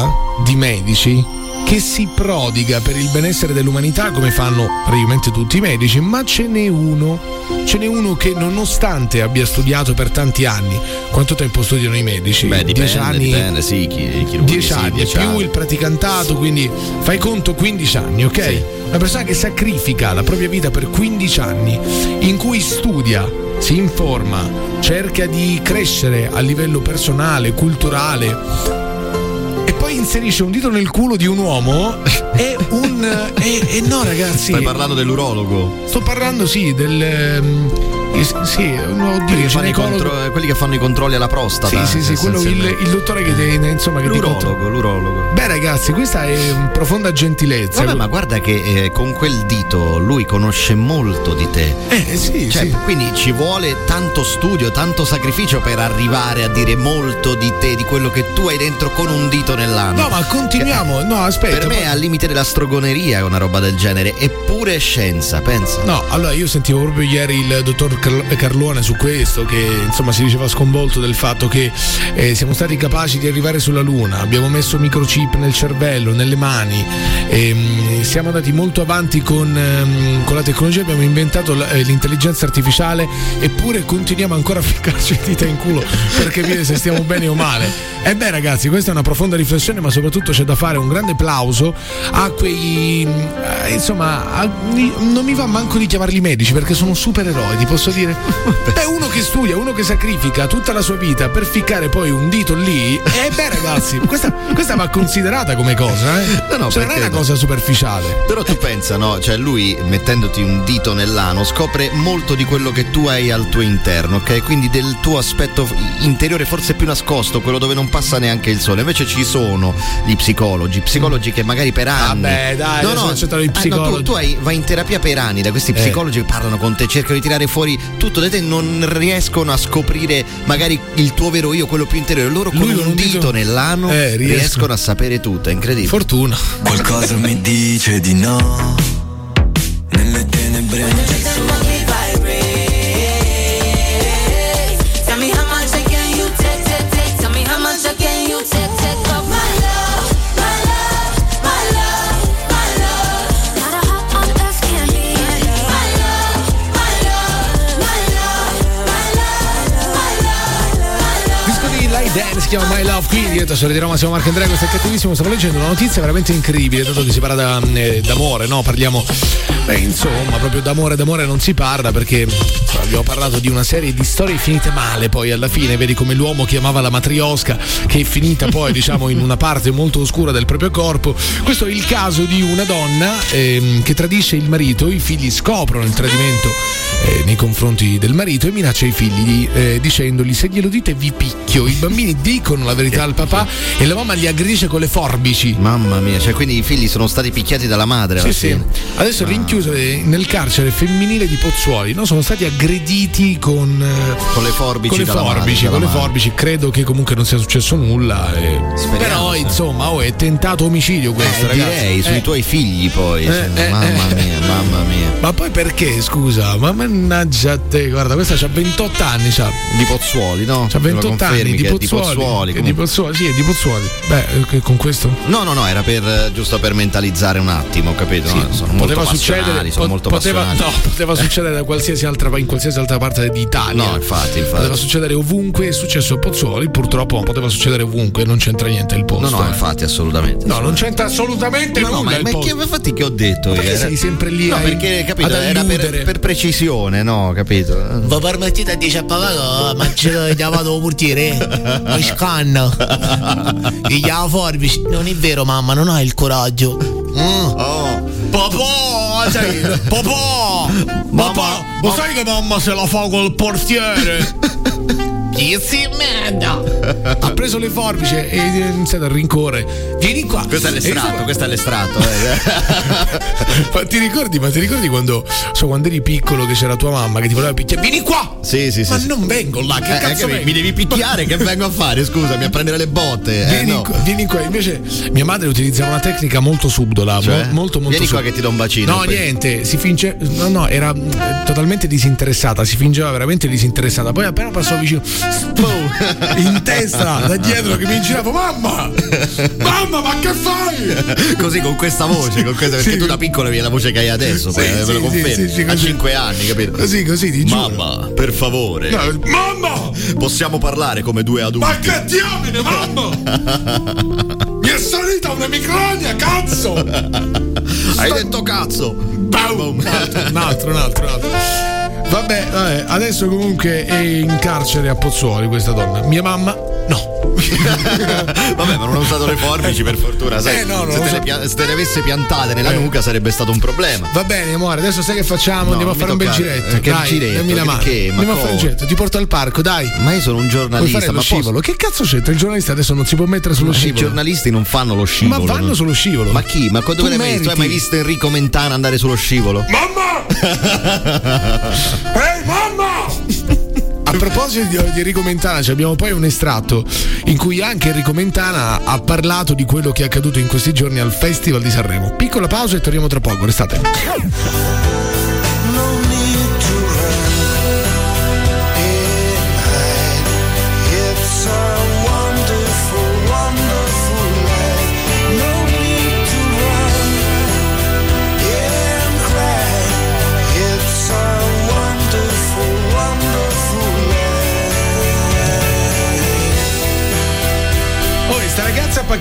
C: di medici che si prodiga per il benessere dell'umanità come fanno praticamente tutti i medici, ma ce n'è uno, ce n'è uno che nonostante abbia studiato per tanti anni, quanto tempo studiano i medici?
D: Beh, dipende,
C: Dieci anni,
D: dipende, sì, chi, i chirurghi,
C: 10
D: sì,
C: anni,
D: 10
C: più
D: anni.
C: il praticantato, quindi fai conto 15 anni, ok? Una persona che sacrifica la propria vita per 15 anni, in cui studia, si informa, cerca di crescere a livello personale, culturale. Poi inserisce un dito nel culo di un uomo è un. E, no, ragazzi.
D: Stai parlando dell'urologo?
C: Sto parlando, sì, del. eh, sì, oddio,
D: Quelli che, fanno contro- eh, quelli che fanno i controlli alla prostata.
C: Sì, sì, sì, quello il, il dottore che te, insomma che
D: L'urologo, l'urologo.
C: Beh ragazzi, questa è un profonda gentilezza.
D: Vabbè, ma guarda che eh, con quel dito lui conosce molto di te.
C: Eh sì,
D: Cioè,
C: sì.
D: Quindi ci vuole tanto studio, tanto sacrificio per arrivare a dire molto di te, di quello che tu hai dentro con un dito nell'anno.
C: No, ma continuiamo. No, aspetta.
D: Per me è al limite della strogoneria una roba del genere, eppure è scienza, pensa.
C: No, allora io sentivo proprio ieri il dottor Carl- Carluone su questo, che insomma si diceva sconvolto del fatto che eh, siamo stati capaci di arrivare sulla Luna, abbiamo messo microchip nel cervello, nelle mani, ehm, siamo andati molto avanti con, ehm, con la tecnologia, abbiamo inventato eh, l'intelligenza artificiale, eppure continuiamo ancora a ficcarci le dita in culo per capire se stiamo bene o male. E beh ragazzi, questa è una profonda riflessione, ma soprattutto c'è da fare un grande plauso a quei... eh, insomma, a- non mi va manco di chiamarli medici perché sono supereroi, ti posso dire? Beh, uno che studia, uno che sacrifica tutta la sua vita per ficcare poi un dito lì, e beh ragazzi, questa, questa va considerata come cosa, eh?
D: No, no,
C: Cioè, non è una cosa superficiale.
D: Però tu pensa, no? Cioè lui mettendoti un dito nell'ano scopre molto di quello che tu hai al tuo interno, ok? Quindi del tuo aspetto interiore forse più nascosto, quello dove non passa neanche il sole. Invece ci sono gli psicologi, psicologi che magari per anni.
C: Vabbè, dai,
D: no, no,
C: accettano i
D: ah, no,
C: psicologi.
D: tu, tu hai- vai in terapia per anni da questi
C: Eh.
D: psicologi che parlano con te, cercano di tirare fuori tutto da te, non riescono a scoprire magari il tuo vero io, quello più interiore. Loro con
C: Lui con
D: un
C: dito-
D: dito nell'ano
C: Eh, riescono.
D: riescono a sapere tutto, è incredibile.
C: Fortuna.
K: Qualcosa mi dice di no.
C: Chiama My Love qui dietro Sole di Roma siamo Marco Andrea questo è cattivissimo. Stavo leggendo una notizia veramente incredibile dato che si parla da, eh, d'amore no? Parliamo beh, insomma proprio d'amore d'amore non si parla perché abbiamo parlato di una serie di storie finite male poi alla fine vedi come l'uomo chiamava la matriosca che è finita poi diciamo in una parte molto oscura del proprio corpo questo è il caso di una donna ehm, che tradisce il marito i figli scoprono il tradimento eh, nei confronti del marito e minaccia i figli eh, dicendogli se glielo dite vi picchio i bambini dicono la verità al papà e la mamma li aggredisce con le forbici
D: Mamma mia, cioè quindi i figli sono stati picchiati dalla madre.
C: sì, sì. Adesso rinchiuse nel carcere femminile di Pozzuoli, no? sono stati aggrediti con, eh,
D: Con le forbici
C: con le forbici,
D: dalla
C: con le forbici. Credo che comunque non sia successo nulla. eh. Però,
D: sì.
C: insomma, oh, è tentato omicidio questo,
D: Eh,
C: ragazzi.
D: direi, sui
C: Eh.
D: tuoi figli poi.
C: Eh, eh,
D: mamma
C: eh.
D: mia, mamma mia.
C: Ma poi perché, scusa? Ma mannaggia a te, guarda, questa c'ha 28 anni, c'ha.
D: Di Pozzuoli, no?
C: C'ha
D: Me lo
C: 28
D: confermi
C: anni, di
D: è di
C: Pozzuoli.
D: Pozzuoli,
C: di. Pozzuoli, sì, è di Pozzuoli. Beh, eh, con questo?
D: No, no, no, era per eh, giusto per mentalizzare un attimo, capito? No, sono molto
C: poteva
D: passionali,
C: succedere,
D: sono
C: pot-
D: molto
C: poteva, no, poteva succedere da qualsiasi altra, in qualsiasi altra parte d'Italia.
D: No, infatti, infatti.
C: Poteva succedere ovunque, è successo a Pozzuoli, purtroppo poteva succedere ovunque, non c'entra niente il posto.
D: No, no,
C: eh.
D: infatti, assolutamente.
C: No, non c'entra assolutamente
D: No, no,
C: nulla
D: ma,
C: il
D: ma
C: posto.
D: che, infatti che ho detto? Io?
C: sei sempre lì
D: No,
C: a-
D: perché capito,
C: ad
D: era per, per precisione, no, capito?
Q: Vi permettete di dire a papà che mangiare chiamato il portiere? Mi scanna. Gli forbici. Non è vero, mamma, non hai il coraggio. Mm.
D: Oh,
C: Papà, sai, papà, papà, lo sai che mamma se la fa col portiere? Si merda? Ha preso le forbici e ha iniziato a rincorrere. Vieni qua.
D: Questo è l'estratto, questo è l'estratto. eh.
C: ma ti ricordi, ma ti ricordi quando, so, quando eri piccolo che c'era tua mamma che ti voleva picchiare? Vieni qua!
D: Sì, sì, sì.
C: Ma
D: sì.
C: non vengo là, che
D: Eh,
C: cazzo
D: che mi- devi picchiare, che vengo a fare? Scusami, a prendere le botte. Eh,
C: Vieni,
D: no.
C: qua, vieni qua, invece mia madre utilizzava una tecnica molto subdola,
D: Cioè?
C: mo- molto molto
D: Vieni qua
C: subdola.
D: che ti do un bacino,
C: No,
D: poi.
C: niente, si finge no, no, era totalmente disinteressata, si fingeva veramente disinteressata. Poi appena passò vicino in testa da dietro che mi girava "Mamma! Mamma, ma che fai?"
D: Così con questa voce, con questa, perché
C: Sì.
D: tu da piccolo avevi la voce che hai adesso,
C: Sì,
D: poi, eh,
C: sì,
D: lo
C: sì,
D: confermi.
C: sì,
D: a
C: così.
D: 5 anni, capito?
C: Così, così, ti giuro.
D: Mamma, per favore.
C: No, mamma!
D: Possiamo parlare come due adulti.
C: Ma che diamine, mamma! Mi è salita un'emicrania, cazzo!
D: Hai detto cazzo!
C: Boom. Un altro, un altro, un altro. Vabbè, vabbè, adesso comunque è in carcere a Pozzuoli questa donna. Mia mamma, no.
D: Vabbè, ma non ho usato le forbici per fortuna, sai?
C: Eh, no, non
D: se, te
C: so.
D: le pia- se te le avesse piantate nella
C: Eh.
D: nuca sarebbe stato un problema.
C: Va bene, amore, adesso sai che facciamo?
D: No,
C: Andiamo a fare un bel giretto.
D: Eh, che
C: dai,
D: giretto?
C: dammi la mano.
D: Perché? Ma
C: Andiamo a fare un giretto, ti porto al parco, dai.
D: Ma io sono un giornalista,
C: fare lo
D: ma posso-
C: scivolo? Che cazzo c'entra? Il giornalista adesso non si può mettere sullo
D: Ma I
C: scivolo.
D: giornalisti non fanno lo scivolo.
C: Ma vanno
D: no?
C: sullo scivolo.
D: Ma chi? Ma quando
C: Tu
D: l'hai mai visto? Tu hai mai visto Enrico Mentana andare sullo scivolo?
C: Mamma! Ehi, mamma! A proposito di, di Enrico Mentana, ci abbiamo poi un estratto in cui anche Enrico Mentana ha parlato di quello che è accaduto in questi giorni al Festival di Sanremo. Piccola pausa e torniamo tra poco, restate.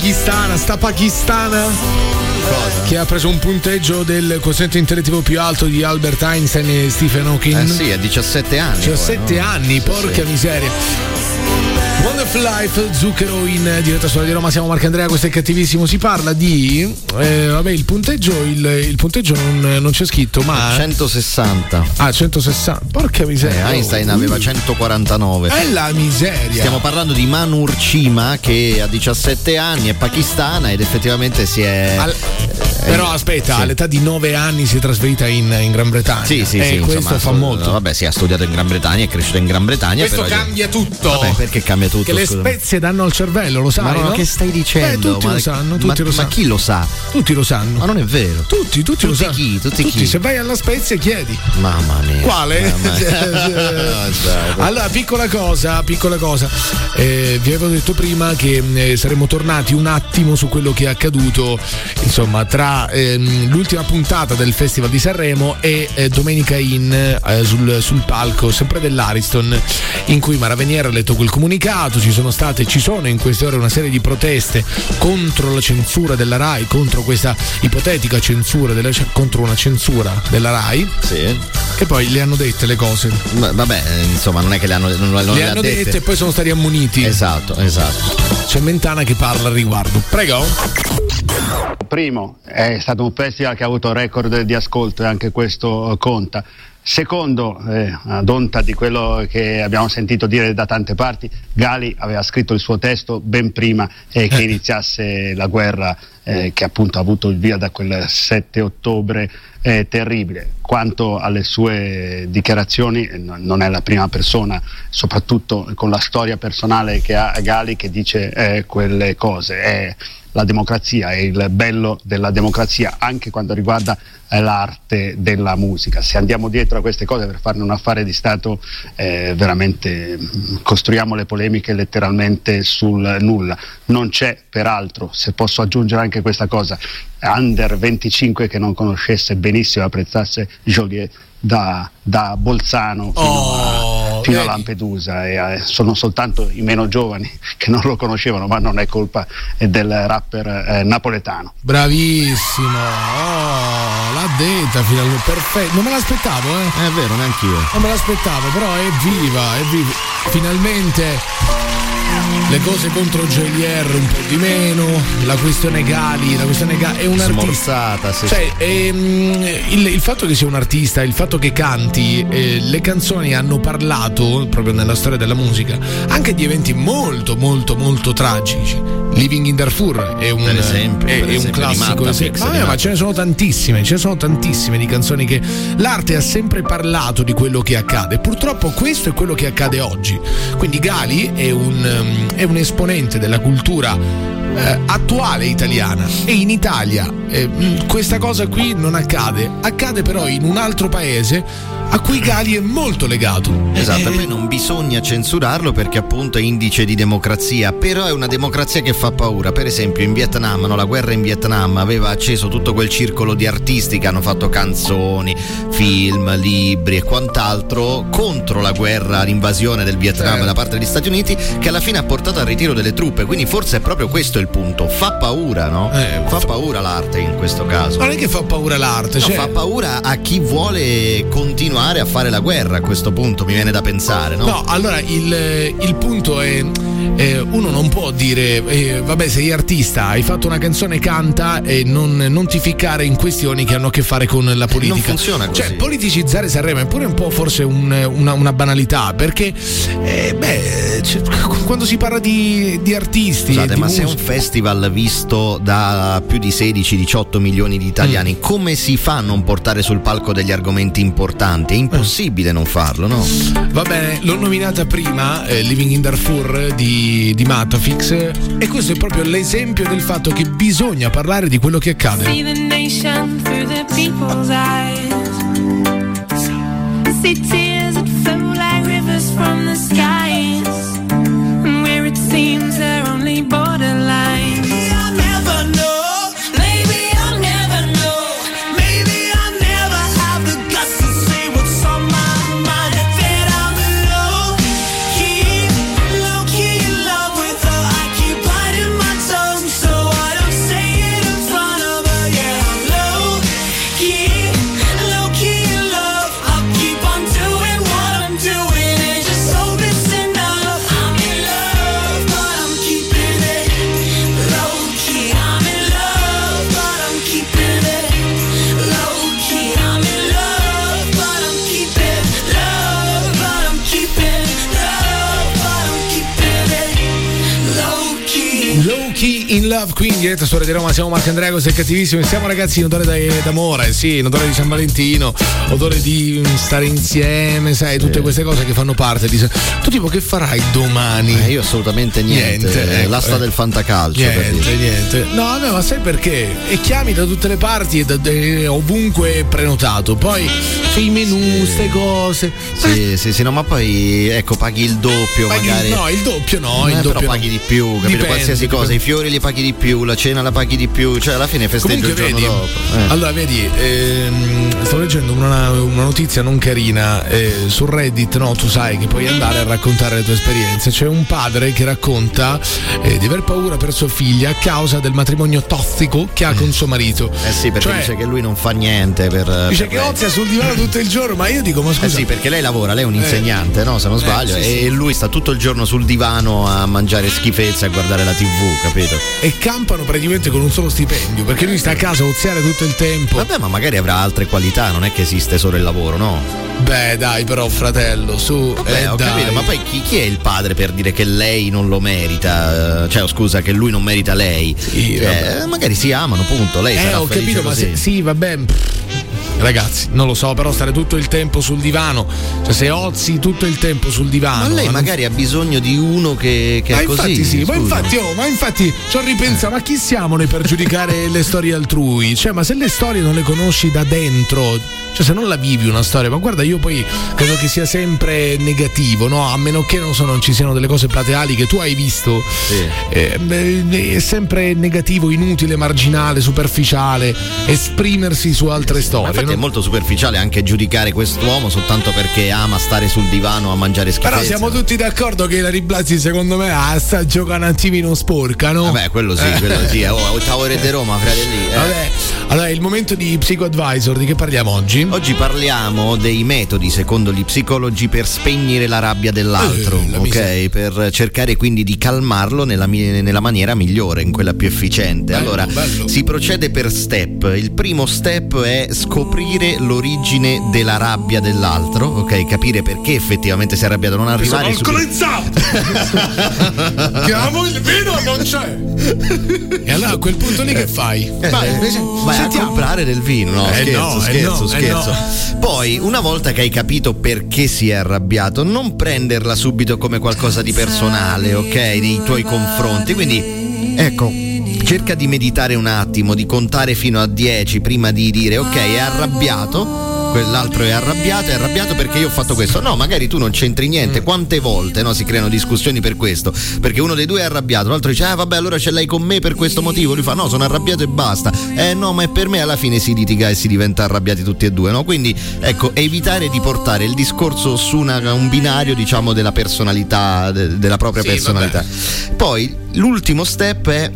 C: Pakistana, sta pakistana che ha preso un punteggio del quoziente intellettivo più alto di Albert Einstein e Stephen Hawking.
D: Eh sì, a 17 anni. poi,
C: 17
D: no?
C: anni,
D: Sì,
C: porca
D: sì.
C: miseria. Wonderful Life, Zucchero in diretta su Radio Roma, siamo Marco Andrea, questo è cattivissimo. Si parla di. eh, vabbè, il punteggio, il, il punteggio non, non c'è scritto, ma.
D: 160.
C: Ah, 160. Porca
D: Eh,
C: miseria.
D: Einstein
C: Oh,
D: aveva
C: uh,
D: 149.
C: È la miseria.
D: Stiamo parlando di Manur Cima che ha 17 anni, è pakistana ed effettivamente si è.
C: Al- Però aspetta,
D: sì.
C: all'età di 9 anni si è trasferita in, in Gran Bretagna.
D: Sì, sì,
C: e
D: sì.
C: questo
D: insomma,
C: fa molto.
D: Vabbè, sì, ha studiato in Gran Bretagna, è cresciuto in Gran Bretagna.
C: Questo cambia tutto.
D: Vabbè, perché cambia tutto?
C: Che le
D: scusami?
C: spezie danno al cervello, lo sai?
D: Ma no,
C: no?
D: che stai dicendo?
C: Eh, tutti
D: Ma-
C: lo sanno, tutti
D: ma-
C: lo
D: ma
C: sanno.
D: chi lo sa?
C: Tutti lo sanno.
D: Ma non è vero.
C: Tutti, tutti, lo
D: Tutti
C: sanno.
D: chi? Tutti chi?
C: Se vai alla Spezia chiedi.
D: Mamma mia.
C: Quale?
D: Mamma mia.
C: Allora, piccola cosa, piccola cosa. Eh, vi avevo detto prima che eh, saremmo tornati un attimo su quello che è accaduto, insomma, tra ehm, l'ultima puntata del Festival di Sanremo e eh, Domenica In eh, sul, sul palco, sempre dell'Ariston, in cui Mara Veniera ha letto quel comunicato. Ci sono state, ci sono in queste ore una serie di proteste contro la censura della RAI, contro questa ipotetica censura, della, contro una censura della RAI.
D: Sì.
C: E poi le hanno dette le cose.
D: Ma- Vabbè, insomma, non è che le hanno, non, non
C: le
D: ha
C: hanno
D: dette.
C: dette e poi sono stati ammoniti.
D: Esatto, esatto.
C: C'è Mentana che parla al riguardo. Prego.
R: Primo, è stato un festival che ha avuto record di ascolto e anche questo eh, conta. Secondo, eh, ad onta di quello che abbiamo sentito dire da tante parti, Gali aveva scritto il suo testo ben prima eh, che iniziasse la guerra eh, che appunto ha avuto il via da quel 7 ottobre eh, terribile. Quanto alle sue dichiarazioni, eh, no- non è la prima persona, soprattutto con la storia personale che ha Gali, che dice eh, quelle cose. È la democrazia e il bello della democrazia anche quando riguarda eh, l'arte della musica. Se andiamo dietro a queste cose per farne un affare di Stato, eh, veramente mm, costruiamo le polemiche letteralmente sul nulla. Non c'è, peraltro, se posso aggiungere anche questa cosa, under 25 che non conoscesse benissimo e apprezzasse Joliet da, da Bolzano fino, a, fino a Lampedusa e eh, sono soltanto i meno giovani che non lo conoscevano, ma non è colpa eh, del rapper eh, napoletano.
C: Bravissimo. Oh, l'ha detta finalmente. Perfetto. Non me l'aspettavo, eh.
D: È vero, neanch'io.
C: Non me l'aspettavo, però è viva, è viva. Finalmente le cose contro JLR un po' di meno, la questione Gali, la questione Gali è un artista.
D: Sì,
C: Cioè,
D: sì.
C: ehm, il, il fatto che sia un artista, il fatto che canti, eh, le canzoni hanno parlato proprio nella storia della musica anche di eventi molto, molto, molto tragici. Living in Darfur è un,
D: esempio,
C: è, è un
D: esempio,
C: classico.
D: Matta,
C: Vabbè,
D: di
C: ma ce ne sono tantissime, ce ne sono tantissime di canzoni che l'arte ha sempre parlato di quello che accade. Purtroppo questo è quello che accade oggi. Quindi Gali è un, um, è un esponente della cultura eh, attuale italiana e in Italia eh, mh, questa cosa qui non accade, accade però in un altro paese a cui Gali è molto legato.
D: Esatto,
C: Eh,
D: e poi non bisogna censurarlo perché appunto è indice di democrazia, però è una democrazia che fa paura. Per esempio in Vietnam, no, la guerra in Vietnam aveva acceso tutto quel circolo di artisti che hanno fatto canzoni, film, libri e quant'altro contro la guerra, l'invasione del Vietnam
C: Certo.
D: da parte degli Stati Uniti che alla fine ha portato al ritiro delle truppe, quindi forse è proprio questo il punto. Fa paura, no?
C: Eh,
D: fa paura l'arte in questo caso.
C: Non è che fa paura l'arte,
D: No,
C: cioè,
D: fa paura a chi vuole continuare a fare la guerra a questo punto, mi viene da pensare, no?
C: No, allora il, il punto è eh, uno non può dire eh, vabbè sei artista, hai fatto una canzone, canta e non, non ti ficcare in questioni che hanno a che fare con la politica.
D: non funziona così.
C: Cioè politicizzare Sanremo è pure un po' forse un- una, una banalità perché eh, beh, cioè, quando si parla di, di artisti...
D: Scusate,
C: di
D: ma se è un
C: musica-
D: festival visto da più di 16-18 milioni di italiani,
C: Mm.
D: come si fa a non portare sul palco degli argomenti importanti? È impossibile non farlo, no?
C: Va bene, l'ho nominata prima, eh, Living in Darfur di, di Matafix, e questo è proprio l'esempio del fatto che bisogna parlare di quello che accade.
G: See the nation through the people's eyes. See Love
C: qui in diretta su Radio Roma siamo Marco Andrea sei cattivissimo siamo ragazzi in odore da- d'amore sì in odore di San Valentino odore di stare insieme sai tutte queste cose che fanno parte di tu tipo che farai domani
D: Eh, io assolutamente niente,
C: ecco,
D: l'asta
C: eh.
D: del fantacalcio.
C: Niente, niente. No, vabbè, ma sai perché? E chiami da tutte le parti e da, e ovunque prenotato. Poi c'è i menù, ste cose.
D: Sì, sì, sì, no, ma poi ecco, paghi il doppio,
C: Paghi-
D: magari.
C: no, il doppio no,
D: Eh,
C: il
D: però
C: doppio
D: paghi
C: no.
D: di più, capito?
C: Dipende,
D: Qualsiasi cosa,
C: dipende.
D: i fiori li paghi di più, la cena la paghi di più, cioè alla fine festeggi
C: Comunque
D: il giorno
C: vedi,
D: dopo. Eh.
C: allora vedi, ehm, sto leggendo una, una notizia non carina eh, su Reddit, no? Tu sai che puoi andare a raccontare le tue esperienze. C'è un padre che racconta eh, di aver paura per sua figlia a causa del matrimonio tossico che ha con suo marito.
D: Eh sì, perché
C: Cioè,
D: dice che lui non fa niente per.
C: Dice
D: per
C: che ozia sul divano tutto il giorno, ma io dico, ma scusa.
D: Eh sì, perché lei lavora, lei è un
C: Eh.
D: insegnante, no? Se non
C: Eh,
D: sbaglio.
C: sì, sì.
D: E lui sta tutto il giorno sul divano a mangiare schifezze, a guardare la TV, capito?
C: E campano praticamente con un solo stipendio, perché lui sta a casa a oziare tutto il tempo.
D: Vabbè, ma magari avrà altre qualità, non è che esiste solo il lavoro, no?
C: Beh, dai, però, fratello, su.
D: Vabbè,
C: eh,
D: ho
C: dai.
D: capito, ma poi chi, chi è il padre per dire che lei non lo merita? Eh, Cioè, oh, scusa, che lui non merita lei? Cioè, magari si amano, punto. Lei
C: Eh,
D: sarà
C: ho capito, ma
D: così.
C: se, sì, vabbè. Ragazzi, non lo so, però stare tutto il tempo sul divano, cioè se ozi tutto il tempo sul divano.
D: Ma lei
C: non-
D: magari ha bisogno di uno che, che
C: ma
D: è
C: infatti
D: così.
C: sì, ma infatti, oh, ma infatti ci ho ripensato, ma chi siamo noi per giudicare le storie altrui? Cioè, ma se le storie non le conosci da dentro, cioè se non la vivi una storia, ma guarda, io poi credo che sia sempre negativo, no? A meno che non, so, non ci siano delle cose plateali che tu hai visto, eh, beh, è sempre negativo, inutile, marginale, superficiale, esprimersi su altre storie.
D: Infatti è molto superficiale anche giudicare quest'uomo soltanto perché ama stare sul divano a mangiare schifezze.
C: Però siamo tutti d'accordo che la Blasi secondo me ah, sta giocando un attimino sporca, no?
D: Vabbè, quello sì,
C: Eh.
D: quello sì. Oh, ottavo re di Roma, fratelli. eh.
C: Vabbè, allora è il momento di Psycho Advisor, di che parliamo oggi?
D: Oggi parliamo dei metodi, secondo gli psicologi, per spegnere la rabbia dell'altro,
C: Eh, la
D: ok?
C: miseria.
D: Per cercare quindi di calmarlo nella, nella maniera migliore, in quella più efficiente. allora, si procede per step. Il primo step è scoprire l'origine della rabbia dell'altro, ok? Capire perché effettivamente si è arrabbiato, non
C: Sono
D: arrivare subito-
C: alcolizzato! Chiamo il vino non c'è! e allora a quel punto lì che fai?
D: Eh, vai a
C: sentiamo.
D: comprare del vino, no?
C: Eh
D: scherzo,
C: no, eh
D: scherzo,
C: no, eh
D: scherzo.
C: no.
D: Poi, una volta che hai capito perché si è arrabbiato, non prenderla subito come qualcosa di personale, ok? Nei tuoi confronti. Quindi, ecco. Cerca di meditare un attimo, di contare fino a 10 prima di dire ok, è arrabbiato, quell'altro è arrabbiato, è arrabbiato perché io ho fatto questo. No, magari tu non c'entri niente. Quante volte no, si creano discussioni per questo? Perché uno dei due è arrabbiato, l'altro dice: Ah, vabbè, allora ce l'hai con me per questo motivo. Lui fa: No, sono arrabbiato e basta. Eh no, ma è per me alla fine si litiga e si diventa arrabbiati tutti e due, no? Quindi ecco, evitare di portare il discorso su una- un binario, diciamo, della personalità, de- della propria
C: Sì,
D: personalità. Poi l'ultimo step è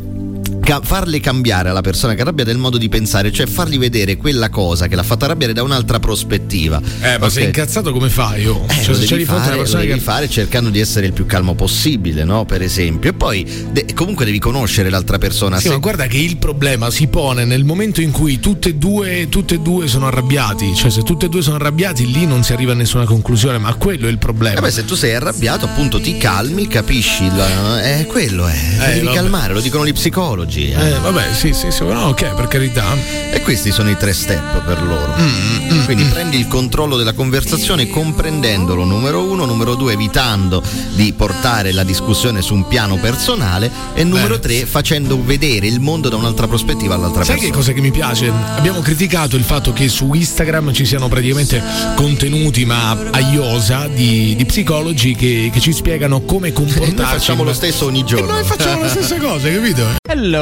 D: ca- farle cambiare alla persona che è arrabbiata il modo di pensare, cioè fargli vedere quella cosa che l'ha fatta arrabbiare da un'altra prospettiva.
C: Eh, ma
D: Ok?
C: sei incazzato come fai? Oh?
D: Eh,
C: cioè, se c'è di fronte
D: fare,
C: una persona che.
D: fare cercando di essere il più calmo possibile, no? Per esempio. E poi de- comunque devi conoscere l'altra persona.
C: Sì,
D: Se-
C: ma guarda che il problema si pone nel momento in cui tutte e due, tutte e due sono arrabbiati. Cioè, se tutte e due sono arrabbiati, lì non si arriva a nessuna conclusione, ma quello è il problema.
D: Vabbè, se tu sei arrabbiato, appunto, ti calmi, capisci. la- Eh, quello è.
C: Eh,
D: devi
C: vabbè.
D: calmare, lo dicono gli psicologi. Eh.
C: Eh, vabbè, sì, sì, sì, no, ok, per carità.
D: E questi sono i tre step per loro.
C: Mm,
D: Quindi prendi il controllo della conversazione comprendendolo, numero uno, numero due, evitando di portare la discussione su un piano personale e numero tre, facendo vedere il mondo da un'altra prospettiva all'altra
C: Sai che
D: persona.
C: cosa che mi piace? Abbiamo criticato il fatto che su Instagram ci siano praticamente contenuti, ma a iosa, di, di psicologi che, che ci spiegano come comportarci.
D: Noi facciamo lo stesso ogni giorno.
C: E noi facciamo le stesse cose, capito?
S: Hello,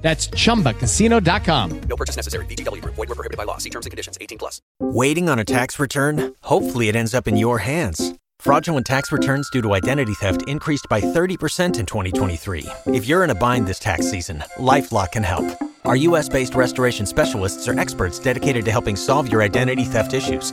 S: That's chumbacasino.com.
T: No purchase necessary. Group. Void were prohibited by law. See terms and conditions. 18 plus. Waiting on a tax return? Hopefully, it ends up in your hands. Fraudulent tax returns due to identity theft increased by 30% in 2023. If you're in a bind this tax season, LifeLock can help. Our U.S.-based restoration specialists are experts dedicated to helping solve your identity theft issues.